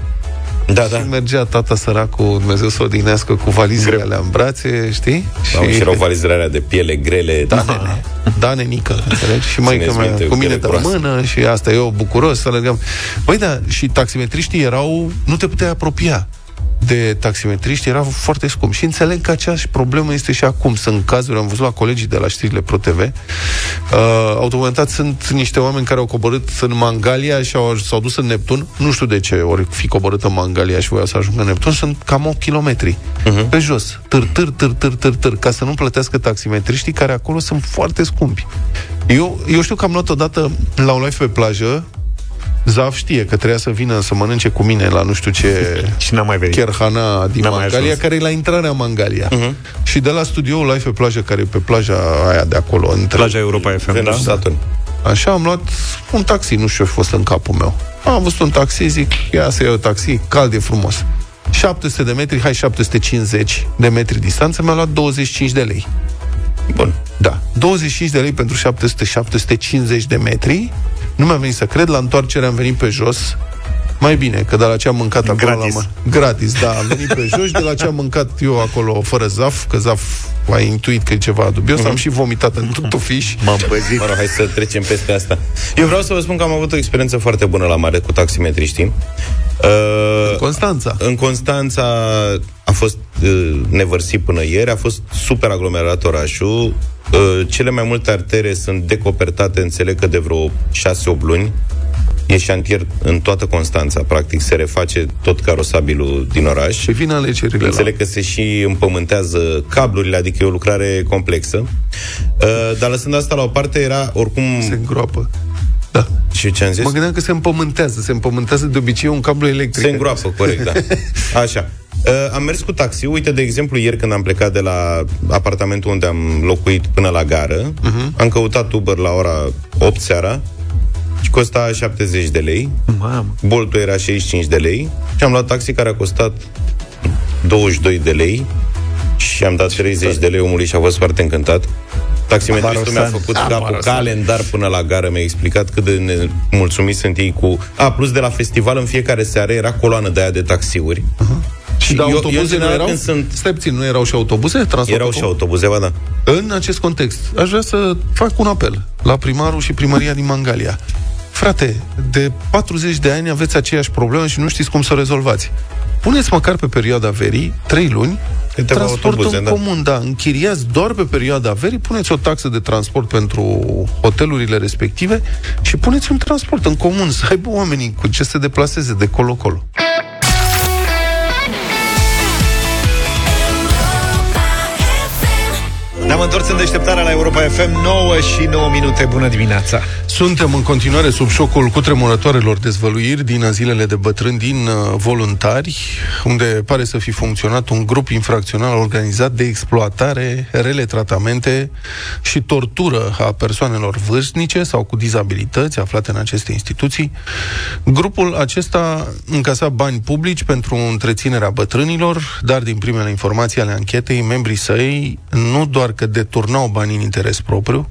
Da, da. Și mergea tata săracul, Dumnezeu să o odihnească, cu valizele alea în brațe, știi? Da, și erau valizele alea de piele grele. Da, nene. Da, nenică, înțelegi? Și mai Țineți mea, minte cu cu mine piele de groasă. mână și asta, eu bucuros să alergăm. Băi, da, și taximetriștii erau, nu te puteai apropia de taximetriști, erau foarte scump. Și înțeleg că aceeași problemă este și acum. Sunt cazuri, am văzut la colegii de la știrile Pro TV, uh, au documentat, sunt niște oameni care au coborât în Mangalia și au, s-au dus în Neptun, nu știu de ce ori fi coborât în Mangalia și voiau să ajungă în Neptun, sunt cam 8 km Mhm. pe jos, târ, târ, târ, târ, târ, târ, ca să nu plătească taximetriștii care acolo sunt foarte scumpi. Eu, eu știu că am luat odată la un live pe plajă, Zav știe că trebuia să vină să mănânce cu mine la nu știu ce [laughs] Și n-am mai venit. Cherhana din N-am mai Mangalia, ajuns. care e la intrarea în Mangalia. Mhm. Și de la studioul live pe plajă, care e pe plaja aia de acolo, între Plaja Europa FM, Venus da? și Saturn. Așa am luat un taxi, nu știu ce a fost în capul meu. Am văzut un taxi, zic, ia să iau taxi, cald e frumos. 700 de metri, hai 750 de metri distanță, mi-a luat 25 de lei. Bun. Da. 25 de lei pentru 700-750 de metri. Nu mi-a venit să cred, la întoarcere am venit pe jos. Mai bine, că de la ce am mâncat acolo Gratis. la mă- Gratis, da, am venit pe jos și de la ce am mâncat eu acolo fără zaf, că zaf a intuit că e ceva dubios, am și vomitat în tutufiș. M-am păzit. Mă rog, hai să trecem peste asta. Eu vreau să vă spun că am avut o experiență foarte bună la mare cu taximetriștii. Uh, Constanța. în Constanța a fost uh, nevărsit până ieri, a fost super aglomerat orașul. Uh, cele mai multe artere sunt decopertate, înțeleg că de vreo 6-8 luni. E șantier în toată Constanța, practic se reface tot carosabilul din oraș. Și vin alegerile la... Înțeleg că se și împământează cablurile, adică e o lucrare complexă. Uh, dar lăsând asta la o parte, era oricum... Se îngroapă. Da. Și ce am zis? Mă gândeam că se împământează. Se împământează de obicei un cablu electric. Se îngroapă, corect, da. [laughs] Așa. Uh, am mers cu taxi. Uite, de exemplu, ieri când am plecat de la apartamentul unde am locuit până la gară, uh-huh. am căutat Uber la ora 8 seara și costa 70 de lei. Mamă. Boltul era 65 de lei și am luat taxi care a costat 22 de lei și am dat 30 de lei omului și a fost foarte încântat. Taximetristul mi-a Amarosan. făcut capul Amarosan. calendar până la gară, mi-a explicat cât de mulțumit sunt ei cu... A, plus de la festival în fiecare seară era coloană de aia de taxiuri. Și de eu- eu, în autobuze nu general, erau? când sunt- Stai puțin, nu erau și autobuze? Transport Erau și autobuze, ba da. În acest context, aș vrea să fac un apel la primarul și primăria din Mangalia. Frate, de 40 de ani aveți aceeași problemă și nu știți cum să o rezolvați. Puneți măcar pe perioada verii, 3 luni, Câteva transport autobuze, în da. comun, da, închiriați doar pe perioada verii, puneți o taxă de transport pentru hotelurile respective și puneți un transport în comun, să aibă oamenii cu ce să se deplaseze de colo-colo. Ne-am întors în deșteptarea la Europa FM 9 și 9 minute. Bună dimineața! Suntem în continuare sub șocul cutremurătoarelor dezvăluiri din azilele de bătrâni din uh, voluntari, unde pare să fi funcționat un grup infracțional organizat de exploatare, rele tratamente și tortură a persoanelor vârstnice sau cu dizabilități aflate în aceste instituții. Grupul acesta încasa bani publici pentru întreținerea bătrânilor, dar din primele informații ale anchetei, membrii săi nu doar că deturnau bani în interes propriu,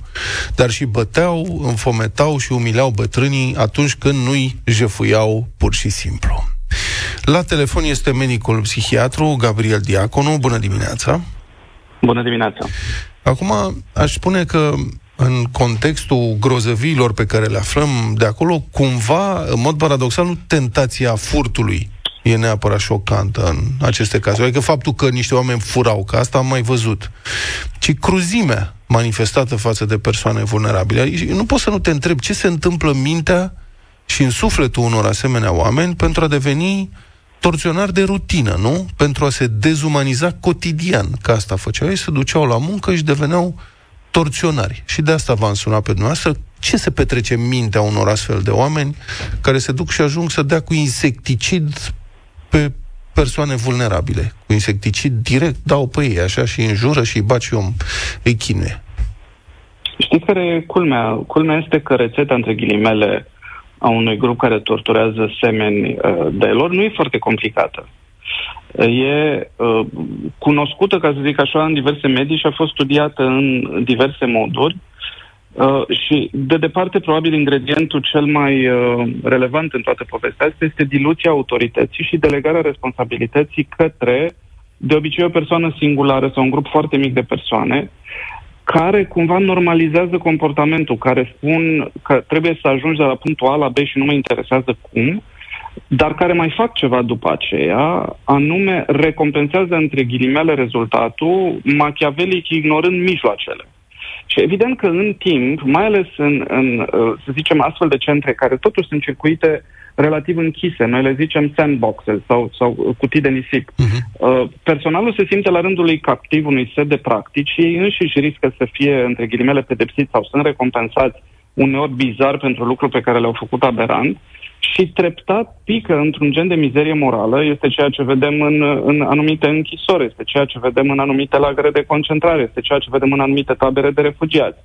dar și băteau, înfometau și umileau bătrânii atunci când nu-i jefuiau pur și simplu. La telefon este medicul psihiatru Gabriel Diaconu. Bună dimineața! Bună dimineața! Acum, aș spune că în contextul grozăviilor pe care le aflăm de acolo, cumva, în mod paradoxal, nu tentația furtului e neapărat șocantă în aceste cazuri. Adică faptul că niște oameni furau, că asta am mai văzut, ci cruzimea manifestată față de persoane vulnerabile. Nu poți să nu te întreb ce se întâmplă în mintea și în sufletul unor asemenea oameni pentru a deveni torționari de rutină, nu? Pentru a se dezumaniza cotidian, că asta făceau ei, se duceau la muncă și deveneau torționari. Și de asta v-am sunat pe dumneavoastră. Ce se petrece în mintea unor astfel de oameni care se duc și ajung să dea cu insecticid pe persoane vulnerabile. Cu insecticid direct dau pe ei, așa, și înjură și îi bat și om, îi chinuie. Știți care e culmea? Culmea este că rețeta, între ghilimele, a unui grup care torturează semeni uh, de lor nu e foarte complicată. E uh, cunoscută, ca să zic așa, în diverse medii și a fost studiată în diverse moduri. Uh, și, de departe, probabil ingredientul cel mai uh, relevant în toată povestea asta este diluția autorității și delegarea responsabilității către, de obicei, o persoană singulară sau un grup foarte mic de persoane, care cumva normalizează comportamentul, care spun că trebuie să ajungi de la punctul A la B și nu mă interesează cum, dar care mai fac ceva după aceea, anume recompensează între ghilimele rezultatul, machiavelic ignorând mijloacele. Și evident că în timp, mai ales în, în, uh, să zicem, astfel de centre care totuși sunt circuite relativ închise, noi le zicem sandboxes sau, sau cutii de nisip, uh-huh. personalul se simte la rândul lui captiv unui set de practici și ei înșiși riscă să fie, între ghilimele, pedepsiți sau sunt recompensați uneori bizar pentru lucruri pe care le-au făcut aberant și treptat pică într-un gen de mizerie morală, este ceea ce vedem în, în anumite închisori, este ceea ce vedem în anumite lagăre de concentrare, este ceea ce vedem în anumite tabere de refugiați.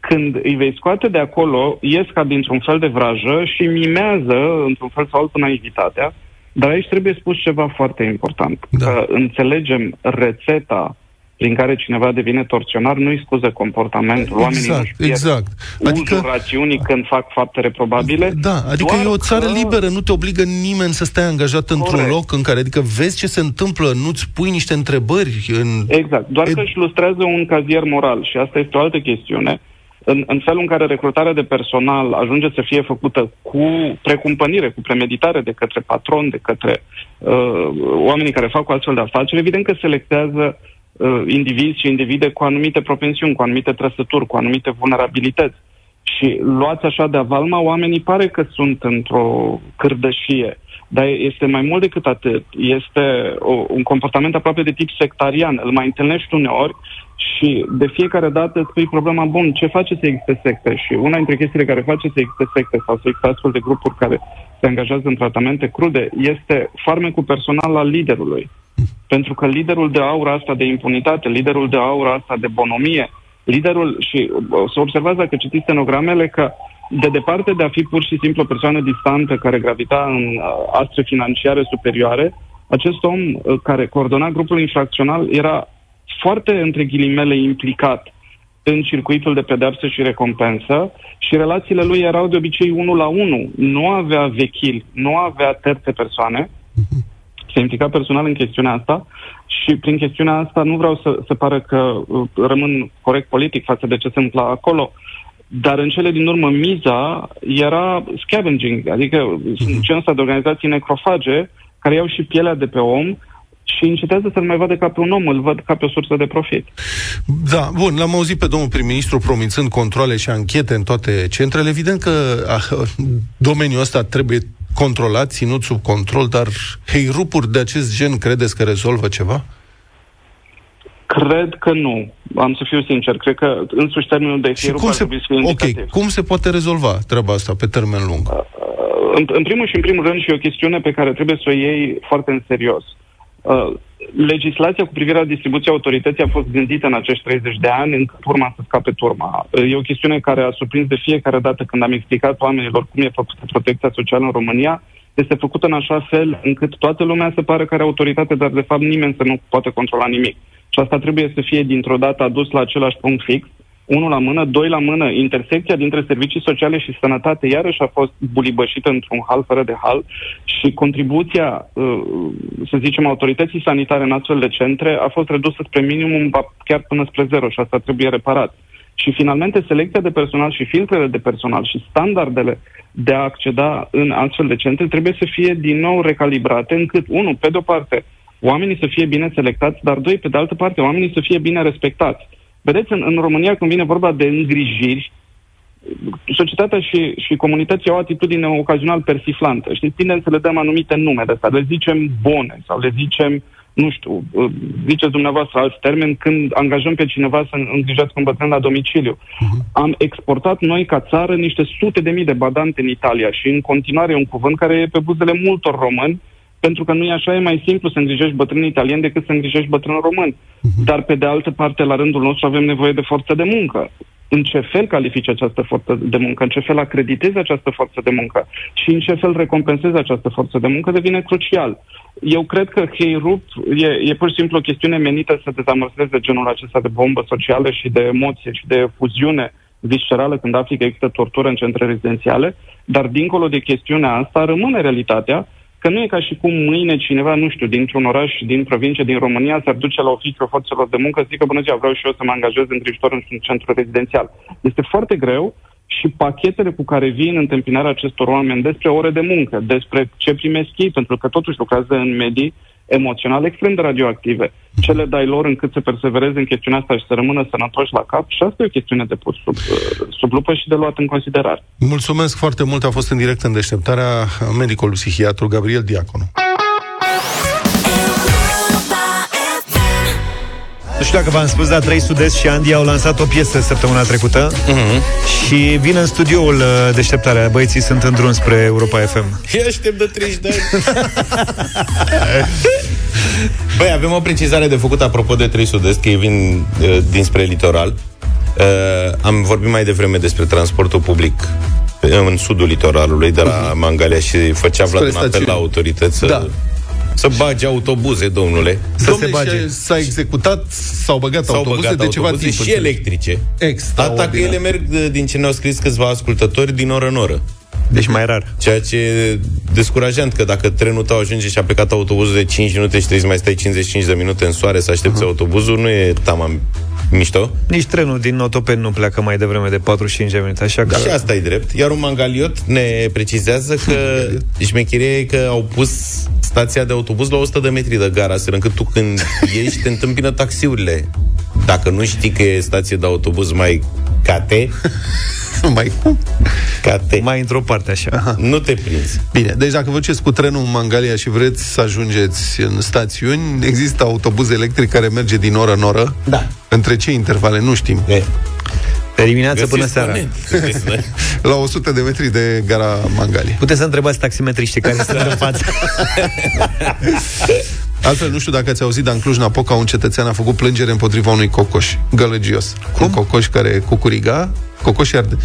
Când îi vei scoate de acolo, ies ca dintr-un fel de vrajă și mimează, într-un fel sau altul, naivitatea, dar aici trebuie spus ceva foarte important. Da. Că înțelegem rețeta prin care cineva devine torționar, nu-i scuză comportamentul. Oamenii Exact, nu-și pierd exact. Adică... uzul rațiunii când fac fapte reprobabile. Da, adică doar e o țară că... liberă, nu te obligă nimeni să stai angajat într-un Corect. loc în care, adică vezi ce se întâmplă, nu-ți pui niște întrebări în... Exact, doar că își lustrează un cazier moral și asta este o altă chestiune. În, în felul în care recrutarea de personal ajunge să fie făcută cu precumpănire, cu premeditare de către patron, de către uh, oamenii care fac o astfel de afaceri, evident că selectează uh, indivizi și individe cu anumite propensiuni, cu anumite trăsături, cu anumite vulnerabilități. Și luați așa de avalma, oamenii pare că sunt într-o cârdășie. Dar este mai mult decât atât. Este o, un comportament aproape de tip sectarian. Îl mai întâlnești uneori Și de fiecare dată îți pui problema, bun, ce face să existe secte? Și una dintre chestiile care face să existe secte sau să existe astfel de grupuri care se angajează în tratamente crude este farmecul personal al liderului. Pentru că liderul de aura asta de impunitate, liderul de aura asta de bonomie, liderul, și o să observați dacă citiți stenogramele, că de departe de a fi pur și simplu o persoană distantă care gravita în uh, astre financiare superioare, acest om uh, care coordona grupul infracțional era foarte, între ghilimele, implicat în circuitul de pedepsă și recompensă și relațiile lui erau de obicei unul la unul. Nu avea vechil, nu avea terțe persoane, se implica personal în chestiunea asta și prin chestiunea asta nu vreau să se pară că uh, rămân corect politic față de ce se întâmplă acolo, dar în cele din urmă miza era scavenging, adică sunt genul ăsta de organizații necrofage care iau și pielea de pe om și încetează să-l mai vadă ca pe un om, îl văd ca pe o sursă de profit. Da, bun, l-am auzit pe domnul prim-ministru promițând controle și anchete în toate centrele. Evident că ah, domeniul ăsta trebuie controlat, ținut sub control, dar heirupuri de acest gen credeți că rezolvă ceva? Cred că nu. Am să fiu sincer. Cred că însuși termenul de și cum se, Ok, cum se poate rezolva treaba asta pe termen lung? Uh, în, în primul și în primul rând și o chestiune pe care trebuie să o iei foarte în serios. Uh, legislația cu privire la distribuția autorității a fost gândită în acești 30 de ani încât urma să scape turma. Uh, e o chestiune care a surprins de fiecare dată când am explicat oamenilor cum e făcută protecția socială în România. Este făcută în așa fel încât toată lumea se pare că are autoritate, dar de fapt nimeni să nu poate controla nimic. Și asta trebuie să fie dintr-o dată adus la același punct fix unul la mână, doi la mână, intersecția dintre servicii sociale și sănătate iarăși a fost bulibășită într-un hal fără de hal și contribuția, uh, să zicem, autorității sanitare în astfel de centre a fost redusă spre minimum, chiar până spre zero și asta trebuie reparat. Și finalmente selecția de personal și filtrele de personal și standardele de a acceda în astfel de centre trebuie să fie din nou recalibrate încât, unul, pe de-o parte, oamenii să fie bine selectați, dar doi, pe de altă parte, oamenii să fie bine respectați. Vedeți, în, în România, când vine vorba de îngrijiri, societatea și, și comunității au o atitudine ocazional persiflantă. Și tindem să le dăm anumite nume de asta. Le zicem bune sau le zicem, nu știu, uh, ziceți dumneavoastră alți termeni, când angajăm pe cineva să îngrijească un bătrân la domiciliu. Uh-huh. Am exportat noi ca țară niște sute de mii de badante în Italia și în continuare e un cuvânt care e pe buzele multor români pentru că nu e așa, e mai simplu să îngrijești bătrâni italieni decât să îngrijești bătrâni români. Uh-huh. Dar, pe de altă parte, la rândul nostru avem nevoie de forță de muncă. În ce fel califici această forță de muncă, în ce fel acreditezi această forță de muncă și în ce fel recompensezi această forță de muncă devine crucial. Eu cred că Rup e, e pur și simplu o chestiune menită să dezamărseze genul acesta de bombă socială și de emoție și de fuziune viscerală când afli că există tortură în centre rezidențiale, dar dincolo de chestiunea asta rămâne realitatea că nu e ca și cum mâine cineva, nu știu, dintr-un oraș, din provincie, din România, s-ar duce la oficiul forțelor de muncă să zică, bună ziua, vreau și eu să mă angajez îngrijitor într-un centru rezidențial. Este foarte greu și pachetele cu care vin în întâmpinarea acestor oameni despre ore de muncă, despre ce primesc ei, pentru că totuși lucrează în medii emoțional extrem de radioactive. Ce le dai lor încât să persevereze în chestiunea asta și să rămână sănătoși la cap? Și asta e o chestiune de pus sub, uh, sub lupă și de luat în considerare. Mulțumesc foarte mult. A fost în direct în deșteptarea medicul psihiatru Gabriel Diaconu. Nu știu dacă v-am spus, dar trei Sud și Andy au lansat o piesă săptămâna trecută uh-huh. și vin în studioul uh, deșteptarea. Băieții sunt în drum spre Europa FM. Eu aștept de 30 de ani. [laughs] Băi, avem o precizare de făcut apropo de 3 Sud-Est, că ei vin uh, dinspre litoral. Uh, am vorbit mai devreme despre transportul public în sudul litoralului, de la uh-huh. Mangalia și făcea Vlad un apel la autorități da. Să bage autobuze, domnule. Să domnule, se bage. S-a executat, s-au băgat s-au autobuze băgat de ceva autobuze timp. și electrice. Atâta că ele merg, din ce ne-au scris câțiva ascultători, din oră în oră. Deci mai rar. Ceea ce e descurajant, că dacă trenul tău ajunge și a plecat autobuzul de 5 minute și trebuie să mai stai 55 de minute în soare să aștepți uh-huh. autobuzul, nu e tamam mișto. Nici trenul din Otopen nu pleacă mai devreme de 45 de minute, așa că... Și asta e drept. Iar un mangaliot ne precizează că [laughs] șmecheria e că au pus stația de autobuz la 100 de metri de gara, astfel încât tu când [laughs] ieși te întâmpină taxiurile. Dacă nu știi că e stație de autobuz mai cate, [laughs] mai cum? Cate. Mai într-o parte așa. Aha. Nu te prinzi. Bine, deci dacă vă duceți cu trenul în Mangalia și vreți să ajungeți în stațiuni, există autobuz electric care merge din oră în oră. Da. Între ce intervale? Nu știm. E. De dimineață Găsiți până seara. pe net. Găsiți, da? [laughs] La 100 de metri de gara Mangalia. Puteți să întrebați taximetriștii care sunt în față. [laughs] Altfel, nu știu dacă ați auzit, dar în Cluj-Napoca un cetățean a făcut plângere împotriva unui cocoș gălăgios. Cum? Un cocoș care cucuriga, cocoșii arde...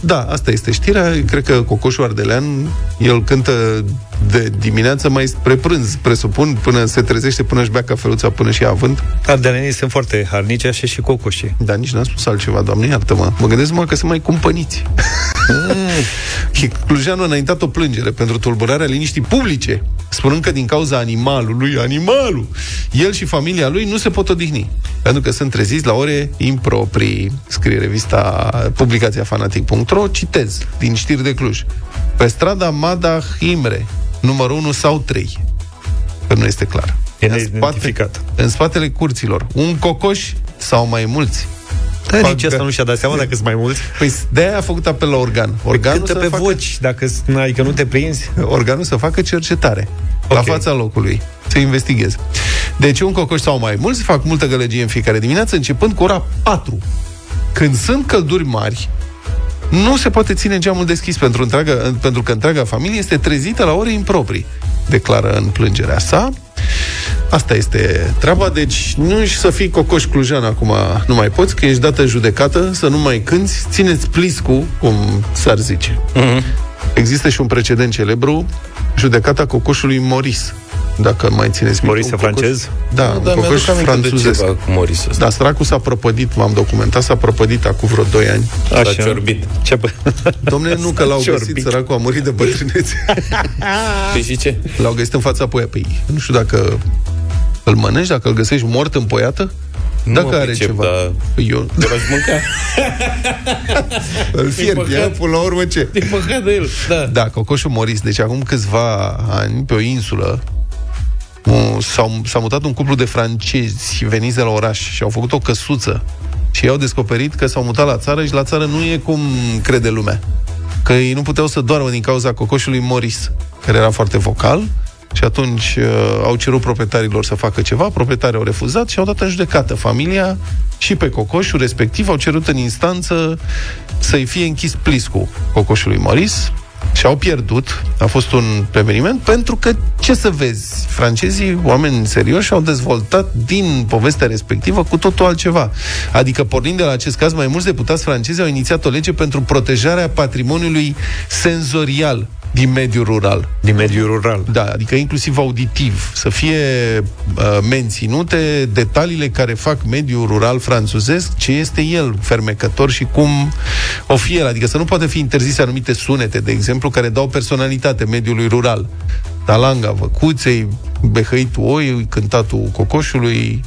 Da, asta este știrea. Cred că cocoșul ardelean, el cântă de dimineață mai spre prânz, presupun, până se trezește, până își bea cafeluța, până și ia avânt. Ardelenii sunt foarte harnici, așa și cocoșii. Dar nici n-am spus altceva, doamne, iartă-mă. Mă gândesc mă că sunt mai cumpăniți. Mm. [laughs] Clujanul a înaintat o plângere pentru tulburarea liniștii publice, spunând că din cauza animalului, animalul, el și familia lui nu se pot odihni, pentru că sunt treziți la ore improprii, scrie revista publicația fanatic.ro, citez din știri de Cluj. Pe strada Madah Imre, numărul 1 sau 3, că nu este clar. E în, spate, neidentificat. în spatele curților, un cocoș sau mai mulți. Da, Fac nici asta că- nu și-a dat seama dacă sunt mai mulți. Păi de-aia a făcut apel la organ. Organul Cântă să pe facă, voci, dacă adică nu te prinzi. organul să facă cercetare la Ok. fața locului, să investigheze. Deci un cocoș sau mai mulți fac multă gălăgie în fiecare dimineață, începând cu ora 4. Când sunt călduri mari, nu se poate ține geamul deschis pentru, întreaga, pentru că întreaga familie este trezită la ore improprii, declară în plângerea sa. Asta este treaba, deci nu și să fii cocoș clujan acum nu mai poți, că ești dată în judecată, să nu mai cânti, țineți pliscu, cum s-ar zice. Există și un precedent celebru, judecata cocoșului Moris. Dacă mai țineți minte. Moris un francez? Da, Da, un mi-aduc cocoș aminte de franțuzesc. ceva cu Morris ăsta. Da, săracul s-a prăpădit, m-am documentat, s-a prăpădit acum vreo 2 ani. S-a ciorbit. Ce Domnule, nu că l-au găsit, Ciorbit. săracul a murit de bătrânețe. Păi și ce? L-au găsit în fața poia. Păi, nu știu dacă îl mănânci, dacă îl găsești mort în poiată, Nu dacă mă are pricep, ceva. dar- Păi eu Te l-aș mânca. [laughs] îl fierbi, păcat. ia, până la urmă ce? E păcat de el. Da. Da, cocoșul Moris. Deci acum câțiva ani, pe o insulă, un- s-au, s-a mutat un cuplu de francezi veniți de la oraș și au făcut o căsuță și ei au descoperit că s-au mutat la țară și la țară nu e cum crede lumea. Că ei nu puteau să doarmă din cauza cocoșului Moris, care era foarte vocal și atunci uh, au cerut proprietarilor să facă ceva, proprietarii au refuzat și au dat în judecată familia și pe cocoșul respectiv au cerut în instanță să-i fie închis pliscul cocoșului Moris și au pierdut. A fost un eveniment pentru că, ce să vezi, francezii, oameni serioși, au dezvoltat din povestea respectivă cu totul altceva. Adică, pornind de la acest caz, mai mulți deputați francezi au inițiat o lege pentru protejarea patrimoniului senzorial din mediul rural. Din mediul rural. Da, adică inclusiv auditiv, să fie uh, menținute detaliile care fac mediul rural franțuzesc, ce este el fermecător și cum o fi el. Adică să nu poate fi interzise anumite sunete, de exemplu, care dau personalitate mediului rural. Talanga văcuței, behăitul oiului, cântatul cocoșului,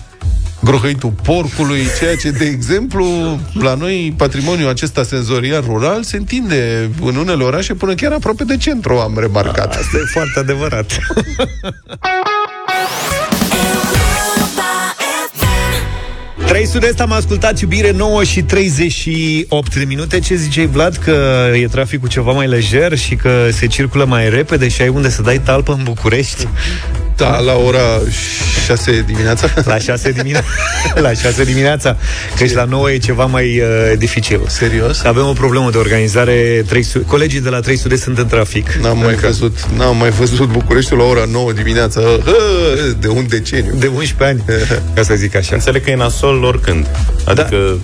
grohăitul porcului, ceea ce, de exemplu, la noi patrimoniul acesta senzorial rural se întinde în unele orașe până chiar aproape de centru, am remarcat. Asta e foarte adevărat. [laughs] 3 sud-est am ascultat iubire 9 și 38 de minute Ce ziceai, Vlad, că e traficul ceva mai lejer Și că se circulă mai repede Și ai unde să dai talpă în București Da, la ora 6 dimineața. La 6 [laughs] dimineața La 6 dimineața Că și la 9 e ceva mai uh, dificil Serios? Avem o problemă de organizare 3 su- Colegii de la 3 sud sunt în trafic N-am mai văzut, n-am mai văzut Bucureștiul la ora 9 dimineața. Hă, [laughs] De un deceniu. De 11 ani [laughs] Ca să zic așa Înțeleg că e nasol oricând. Adică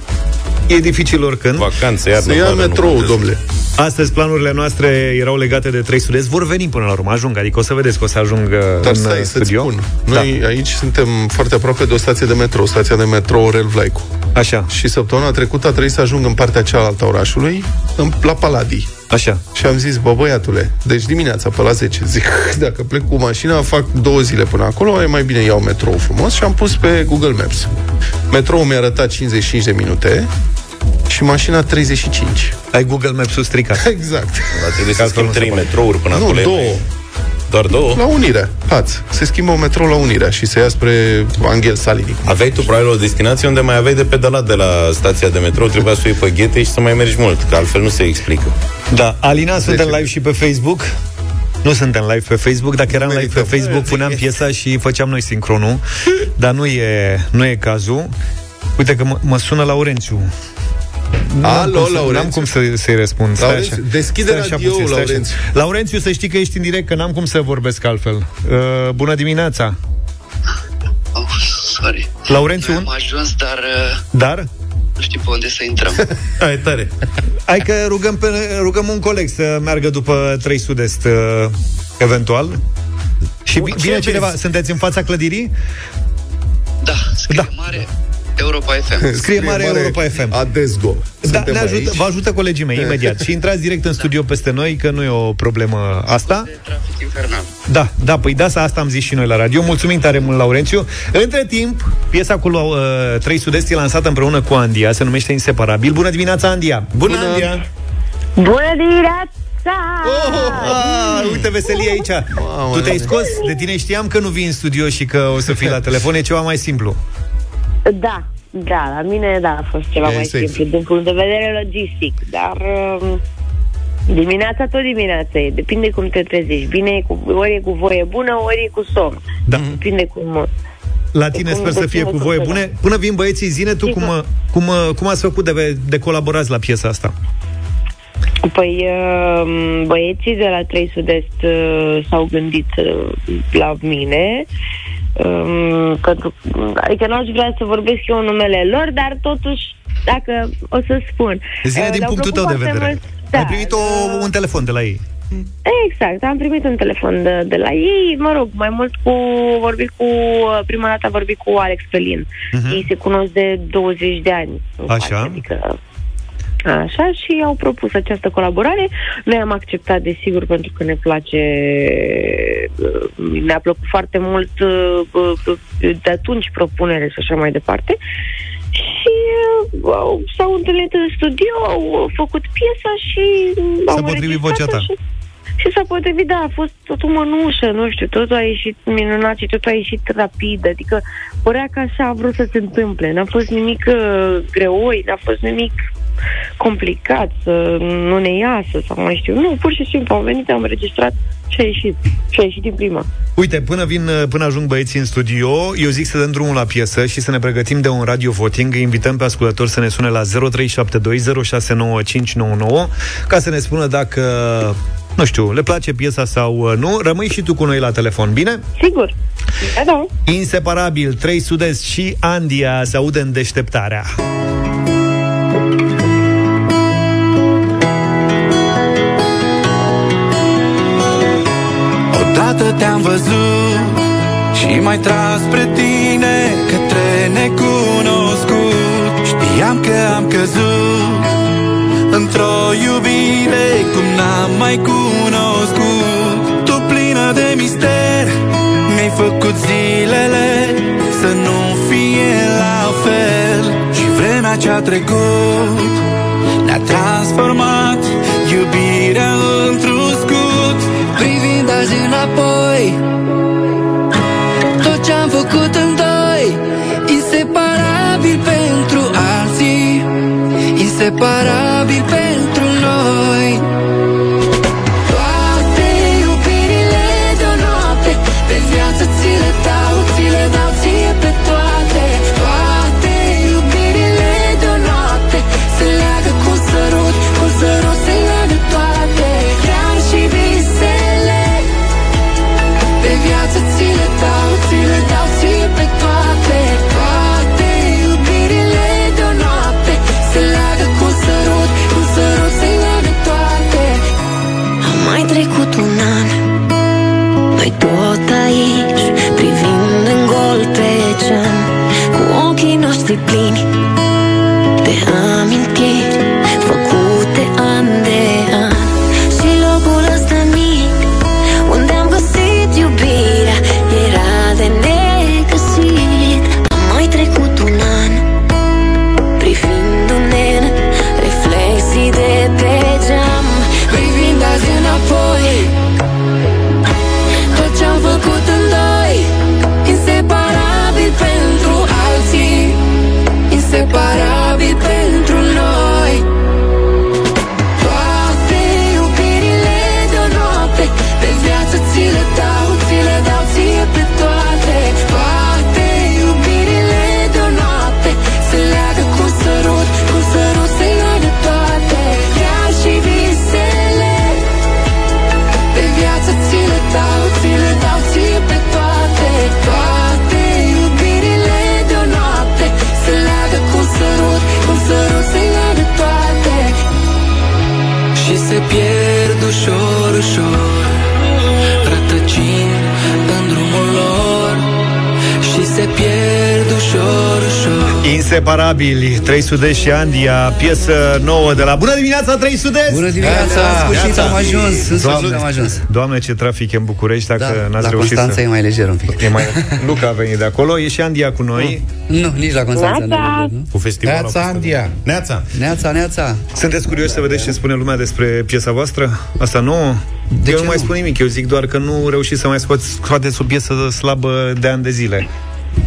E dificil oricând vacanță, iarnă, Să ia vară, nu metrou, contează. domnule. Astăzi planurile noastre erau legate de 3 sud Vor veni până la urmă, ajung Adică o să vedeți că o să ajung uh, Dar în stai uh, să-ți studio spun. Noi da. aici suntem foarte aproape de o stație de metrou, stația de metrou Orel Vlaicu. Așa, Și săptămâna trecută a trebuit să ajung în partea cealaltă a orașului, în, la Paladii. Așa Și am zis, bă, băiatule, deci dimineața pe la 10, zic, [laughs] dacă plec cu mașina, fac două zile până acolo, e mai bine iau metrou frumos și am pus pe Google Maps. Metrou mi-a arătat 55 de minute și mașina 35. Ai Google Maps-ul stricat Exact. Va trebui să Ca să schimb nu se trei poate. metrouri până Nu, acolo. e două. Mai- Doar două? La Unirea, Hați. Se schimbă un metrou la Unirea și se ia spre Anghel Salinic. Aveai tu probabil o destinație unde mai aveai de pedalat de la stația de metrou, trebuia să o iei pe ghete și să mai mergi mult, că altfel nu se explică. Da, Alina, suntem live și pe Facebook. Nu suntem live pe Facebook, dacă eram live pe Facebook, puneam piesa și făceam noi sincronul, dar nu e, nu e cazul. Uite că mă, mă sună Laurențiu. Alo, cum să, Laurențiu. N-am cum să, să-i răspund. Stai Laurențiu, așa. deschide Stai așa radio-ul, puțin, stai așa. Laurențiu. Laurențiu, să știi că ești în direct, că n-am cum să vorbesc altfel. Uh, bună dimineața! Oh, sorry. Laurențiu, Am ajuns, dar uh, dar? nu știu pe unde să intrăm. [laughs] Hai, tare. Hai că rugăm, pe, rugăm un coleg să meargă după 3 Sud-Est, uh, eventual. Și vi- vine cineva, sunteți în fața clădirii? Da, scrie da. mare Europa FM. Scrie mare Europa FM. Adesgo. Da, Suntem ne ajută, aici. vă ajută colegii mei, imediat. Și intrați direct în studio peste noi, că nu e o problemă asta. Trafic infernal. Da, da, păi da, asta am zis și noi la radio. Mulțumim tare mult, Laurențiu. Între timp, piesa cu uh, 3 Sud-Est e lansată împreună cu Andia, se numește Inseparabil. Bună dimineața, Andia! Bună, Bună. Andia! Bună dimineața! Ah, uite veselie aici. tu te-ai scos? De tine știam că nu vii în studio și că o să fii la telefon. E ceva mai simplu. Da, da, la mine da, a fost ceva E mai safe. simplu din punct de vedere logistic, dar um, dimineața tot dimineața e, depinde cum te trezești. Bine, e cu, ori e cu voie bună, ori e cu somn. Da. Depinde cum... La tine sper să fie cu voie bune. Până vin băieții, zine tu cum, cum, cum ați făcut de, de colaborați la piesa asta. Păi um, băieții de la 3 Sud-Est uh, s-au gândit uh, la mine um, pentru, adică nu aș vrea să vorbesc eu în numele lor, dar totuși, dacă o să spun. Zine uh, din le-au punctul tău plăcut de foarte vedere. mult- Da, Ai primit o, un telefon de la ei. Exact, am primit un telefon de, de la ei, mă rog, mai mult cu vorbit cu, prima dată am vorbit cu Alex Pelin. Mhm. Ei se cunosc de 20 de ani. încoace, Așa. Adică, așa, și au propus această colaborare. Noi am acceptat, desigur, pentru că ne place, uh, ne-a plăcut foarte mult uh, uh, de atunci propunere și așa mai departe. Și uh, au, s-au întâlnit în studio, au făcut piesa și S-a au potrivit înregistrat-o vocea ta. Și, și s-a potrivit, da, a fost totul mănușă, nu știu, totul a ieșit minunat și totul a ieșit rapid, adică părea că așa a vrut să se întâmple, n-a fost nimic uh, greoi, n-a fost nimic complicat, să nu ne iasă sau mai știu. Nu, pur și simplu am venit, am înregistrat și a ieșit. Și a ieșit din prima. Uite, până vin, până ajung băieții în studio, eu zic să dăm drumul la piesă și să ne pregătim de un radio voting. Îi invităm pe ascultători să ne sune la 0372069599 ca să ne spună dacă, nu știu, le place piesa sau uh, nu. Rămâi și tu cu noi la telefon, bine? Sigur. Da, da. Inseparabil, 3 Sud-Est și Andia se audă în deșteptarea. Odată te-am văzut și mai tras spre tine către necunoscut. Știam că am căzut într-o iubire cum n-am mai cunoscut. Tu plină de mister mi-ai făcut zilele să nu fie la fel. Și vremea ce-a trecut ne-a transformat azi înapoi. Tot ce-am făcut în doi Inseparabil pentru alții Inseparabil pentru noi Clean. Inseparabili, 300 și Andia, piesă nouă de la Bună dimineața, 300! Bună dimineața, în sfârșit am ajuns, în sfârșit am ajuns. Doamne, ce trafic e în București, dacă Da, n-ați la reușit Constanța să... e mai lejer un pic. E mai... Luca a venit de acolo, e și Andia cu noi. Nu, nici la Constanța nu e lejer, nu? Cu festivalul. Neața, Andia. Neața. Neața, neața. Sunteți curioși să vedeți ce spune lumea despre piesa voastră? Asta nu? De eu ce nu mai nu? spun nimic, eu zic doar că nu reușiți să mai scoați, scoateți o piesă slabă de ani de zile,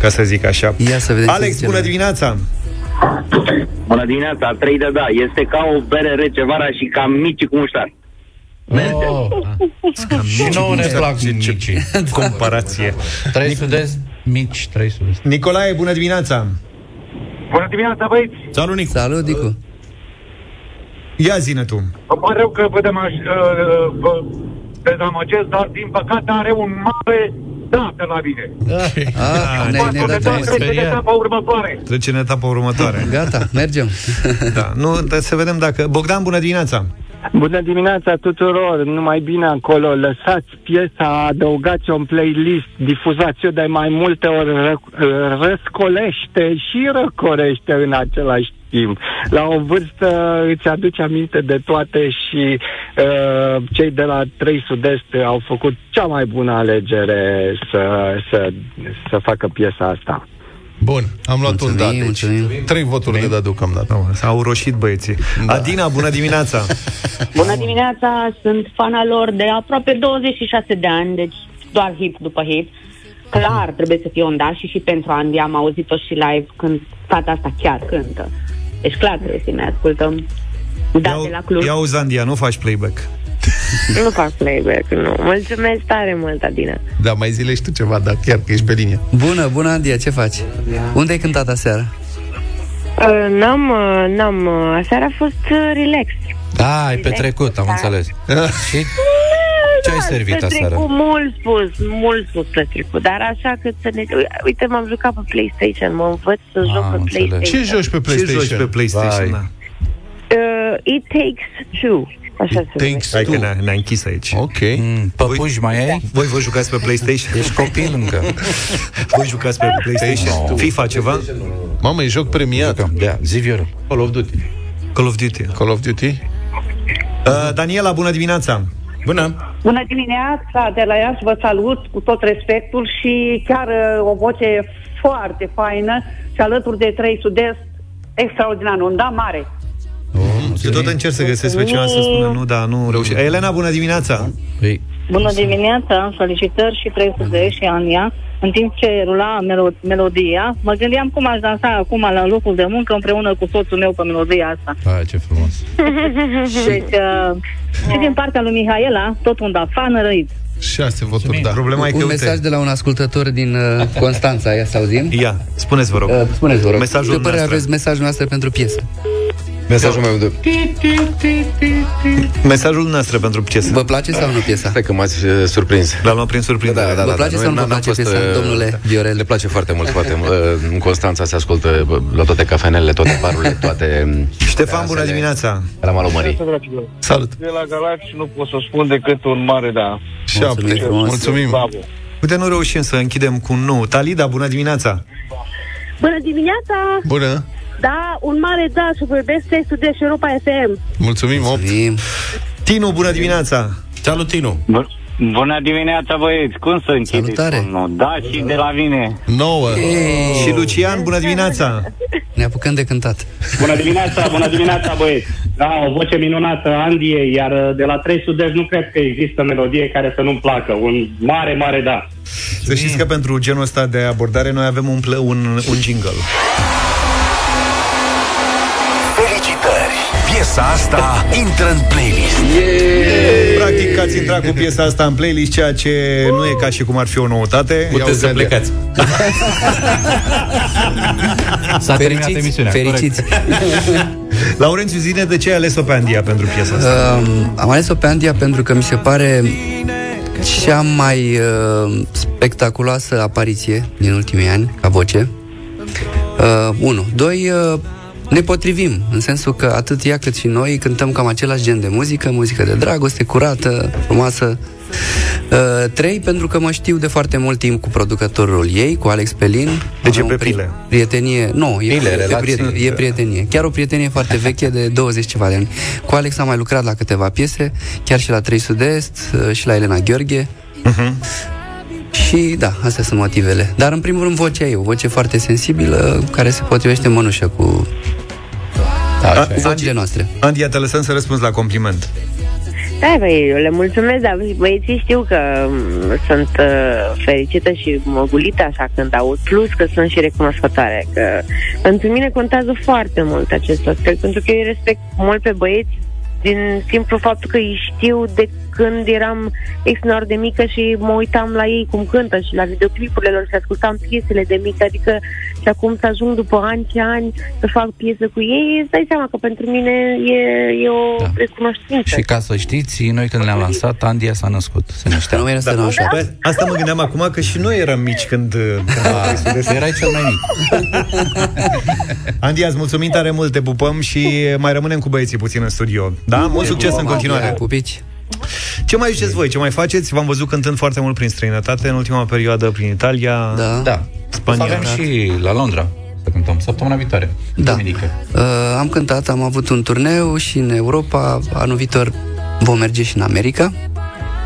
ca să zic așa. Ia să vedem ce Alex, zice bună lumea. dimineața! Bună dimineața, 3 de da. Este ca o bere rece vara și cam mici cu muștar. Și nouă ne plac micii. [laughs] Comparație. 300 mici, 300. Nicolae, bună dimineața! Bună dimineața, băieți! Salut, Nicu! Salut, Nicu! Ia zine tu! Îmi pare rău că vă, demaș, uh, vă dezamăgesc, dar din păcate are un mare da pe la mine. Ah, ne-ai, ne-ai dat Poate drumul. trece în etapa următoare. Trece în etapa următoare. Gata, mergem. Da, nu, dar să vedem dacă... Bogdan, bună dimineața! Bună dimineața tuturor, numai bine acolo, lăsați piesa, adăugați-o în playlist, difuzați-o de mai multe ori, ră, răscolește și răcorește în același timp. La o vârstă îți aduce aminte de toate și uh, cei de la 3 Sud-Est au făcut cea mai bună alegere să, să, să facă piesa asta. Bun, am luat un da, Mulțumim, deci mulțumim. trei voturi de dat deocamdată. S-au roșit băieții. Da. Adina, bună dimineața! [laughs] Bună dimineața, sunt fana lor de aproape 26 de ani, deci doar hit după hit. Clar, trebuie să fie un da și și pentru Andy am auzit-o și live când fata asta chiar cântă. Deci clar trebuie să ne ascultăm. Da, de la Cluj. Ia uzi, Andia, nu faci playback. [laughs] Nu fac playback, nu. Mulțumesc tare mult, Adina. Da, mai zile și tu ceva, dar chiar că ești pe linie. Bună, bună, Andia, ce faci? Unde ai cântat aseară? Uh, n-am, uh, n-am, uh, aseară a fost uh, relax. Da, ai petrecut, am Da. înțeles. Și [laughs] ce ai servit Petrecut, aseară? mult spus, mult spus petrecut, dar așa că să ne... Uite, m-am jucat pe PlayStation, mă învăț să Ah, joc pe înțeleg. PlayStation. Ce joci pe Ce PlayStation? joci pe PlayStation? Vai. Da. Uh, it Takes Two. Așa se numește. Hai că ne-a, ne-a închis aici. Ok. Mm, păpuși mai ai? Voi vă jucați pe PlayStation? Ești copil încă. [laughs] Voi jucați pe PlayStation? No. FIFA ceva? Mamă, e joc premiat. Da, zi Vioră. Call of Duty. Call of Duty. Call of Duty? Uh, Daniela, bună dimineața! Bună! Bună dimineața, de la Iași vă salut cu tot respectul și chiar uh, o voce foarte faină și alături de trei sud-est, extraordinar, un da mare. Eu tot încerc să găsesc pe cineva să spună nu, da, nu reușesc. Elena, bună dimineața! Păi, Bună dimineața, felicitări și 300 și Ania. În timp ce rula melo- melodia, mă gândeam cum aș dansa acum la locul de muncă împreună cu soțul meu pe melodia asta. hai, ce frumos. [laughs] Deci, uh, și din partea lui Mihaela, tot un da fan răit. Șase voturi, da. Problema e că, Un uite, mesaj de la un ascultător din uh, [laughs] Constanța, ia să auzim. ia, spuneți vă rog. Uh, spuneți, vă rog. Mesajul Ce părere noastră. aveți mesajul noastră pentru piesă? Mesajul meu de... Mesajul noastră pentru piesă. Vă place sau nu piesa? Stai că m-ați uh, surprins. L-am luat prin surprindere. Da, da, Vă da, place da. sau nu Noi vă n-am place fost, piesa, uh, domnule Viorel? Le place foarte mult, foarte mult. Uh, În Constanța se ascultă uh, la toate cafenele, toate barurile, [laughs] toate... um, Ștefan, bună dimineața! La malul mării. Salut! De la Galați nu pot să spun decât un mare da. Șapte. frumos. Mulțumim. Bravo. Uite, nu reușim să închidem cu un nu. Talida, bună dimineața! Bună dimineața! Bună! Da, un mare da și vorbesc textul de Europa FM. Mulțumim, 8. Mulțumim. Tinu, bună dimineața! Salut, Tinu! Bună dimineața, băieți! Cum să închideți? Salutare. Nu, da, și de la mine. 9. Și Lucian, bună dimineața! Ne apucăm de cântat. Bună dimineața, bună dimineața, băieți! Da, o voce minunată, Andie, iar uh, de la 300 de nu cred că există melodie care să nu-mi placă. Un mare, mare da. Să știți că pentru genul ăsta de abordare noi avem un, ple- un, un jingle. Piesa asta intră în playlist. Practic ați intrat cu piesa asta în playlist, ceea ce nu e ca și cum ar fi o noutate. Puteți să plecați. S-a terminat Fericiți, emisiunea. fericiți. [laughs] Laurențiu, zine de ce ai ales-o pe Andia pentru piesa asta. Um, am ales-o pe Andia pentru că mi se pare cea mai uh, spectaculoasă apariție din ultimii ani, ca voce. Uh, unu. Doi, uh, ne potrivim, în sensul că atât ea cât și noi cântăm cam același gen de muzică, muzică de dragoste, curată, frumoasă. Uh, trei, pentru că mă știu de foarte mult timp cu producătorul ei, cu Alex Pelin. Deci e Avem pe o pri- pile. Prietenie, nu, e, Pile, e, relații. prietenie, e prietenie. Chiar o prietenie foarte veche de 20 ceva de ani. Cu Alex am mai lucrat la câteva piese, chiar și la 3 Sud-Est, uh, și la Elena Gheorghe. Mhm. Și da, astea sunt motivele. Dar în primul rând vocea ei, o voce foarte sensibilă, care se potrivește în mănușă cu Da, cu vocile noastre. Andia, te lăsăm să răspunzi la compliment. Da, băi, eu le mulțumesc, dar băieții știu că m, sunt uh, fericită și măgulită așa când aud, plus că sunt și recunoscătoare, că pentru mine contează foarte mult acest aspect, pentru că eu îi respect mult pe băieți din simplu faptul că îi știu de când eram extraordinar de mică și mă uitam la ei cum cântă și la videoclipurile lor și ascultam piesele de mică, adică și acum să ajung după ani și ani să fac piesă cu ei, îți dai seama că pentru mine e, e o da. recunoștință. Și ca să știți, noi când le-am lansat, Andia s-a născut. Se năștea. Nu era să nu așa. Bă, asta mă gândeam acum că și noi eram mici când... când Erai cel mai mic. Andia, îți mulțumim tare mult, te pupăm și mai rămânem cu băieții puțin în studio. Da? Mult succes în continuare. Pupici. Ce mai ziceți voi? Ce mai faceți? V-am văzut cântând foarte mult prin străinătate în ultima perioadă, prin Italia, Da. Da. Spania. Avem și la Londra să cântăm săptămâna viitoare. Da. Duminică. Uh, am cântat, am avut un turneu și în Europa. Anul viitor vom merge și în America.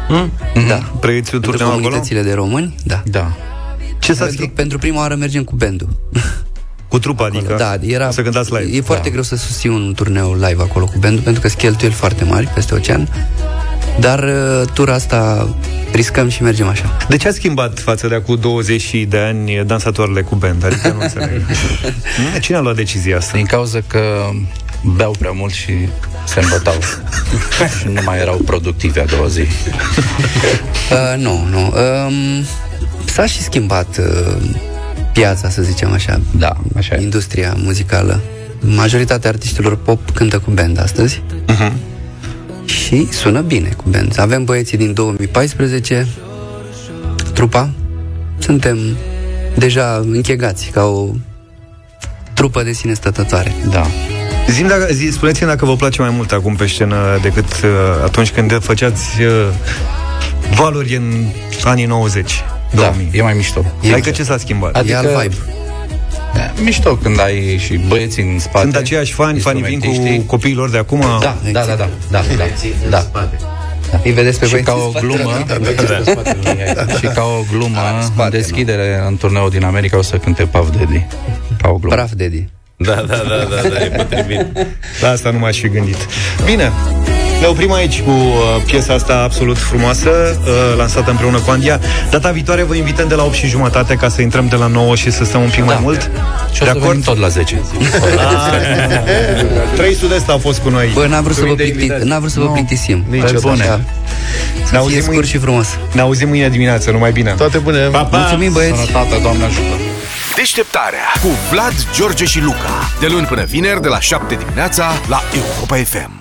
Mm? Da. Pregătiți un Pentru turneu acolo? comunitățile de români, da. Da. Ce s-a pentru, pentru prima oară mergem cu bandul. Cu trupa, adică? Da, era, O să cântați live. E foarte Da. greu să susții un turneu live acolo cu bandul, pentru că sunt cheltuieli foarte mari peste ocean. Dar uh, tura asta riscăm și mergem așa. De ce a schimbat față de acum 20 de ani dansatoarele cu band? Adică nu înțeleg. [laughs] Mm, Cine a luat decizia asta? Din cauza că beau prea mult și se îmbătau. [laughs] și nu mai erau productive a doua zi. [laughs] Uh, nu, nu. Um, s-a și schimbat uh, piața, să zicem așa. Da, așa e. Industria muzicală. Majoritatea artiștilor pop cântă cu band astăzi. Uh-huh. Și sună bine cu band. Avem băieții din 2014, trupa. Suntem deja închegați ca o trupă de sine stătătoare. Da. Zim dacă, zi, spuneți-mi dacă vă place mai mult acum pe scenă decât uh, atunci când făceați uh, valuri în anii 90. Da, 2000. e mai mișto. Adică ce s-a schimbat? E alt vibe. E mișto când ai și băieții în spate. Sunt aceiași fani, fanii vin cu instrumentiștii. copiilor de acum? Da, da, da, da, da, da, da. Îi vedeți pe și băieți ca în o spate? glumă Da. și ca o glumă în deschidere în turneul din America o să cânte Puff Daddy ca o glumă Praf Daddy Da, da, da, da, da, e potrivit. La asta nu m-aș fi gândit. Bine, ne oprim aici cu uh, piesa asta absolut frumoasă, uh, lansată împreună cu Andia. Data viitoare vă invităm de la 8 și jumătate ca să intrăm de la 9 și să stăm un pic mai mult. și o să venim tot la 10 [laughs] Trei sud-est au fost cu noi. Bă, n-a vrut să vă, Mulțumim de plicti, invitație. n-a vrut să vă Nu, plictisim niciodată. Pe bune. Ne Să fie auzim scurt mâine. și frumos Ne auzim mâine dimineață, numai bine. Toate bune! Pa, pa! Mulțumim băieți Sănătate, Doamne ajută Deșteptarea cu Vlad, George și Luca. De luni până vineri, de la 7 dimineața, la Europa FM.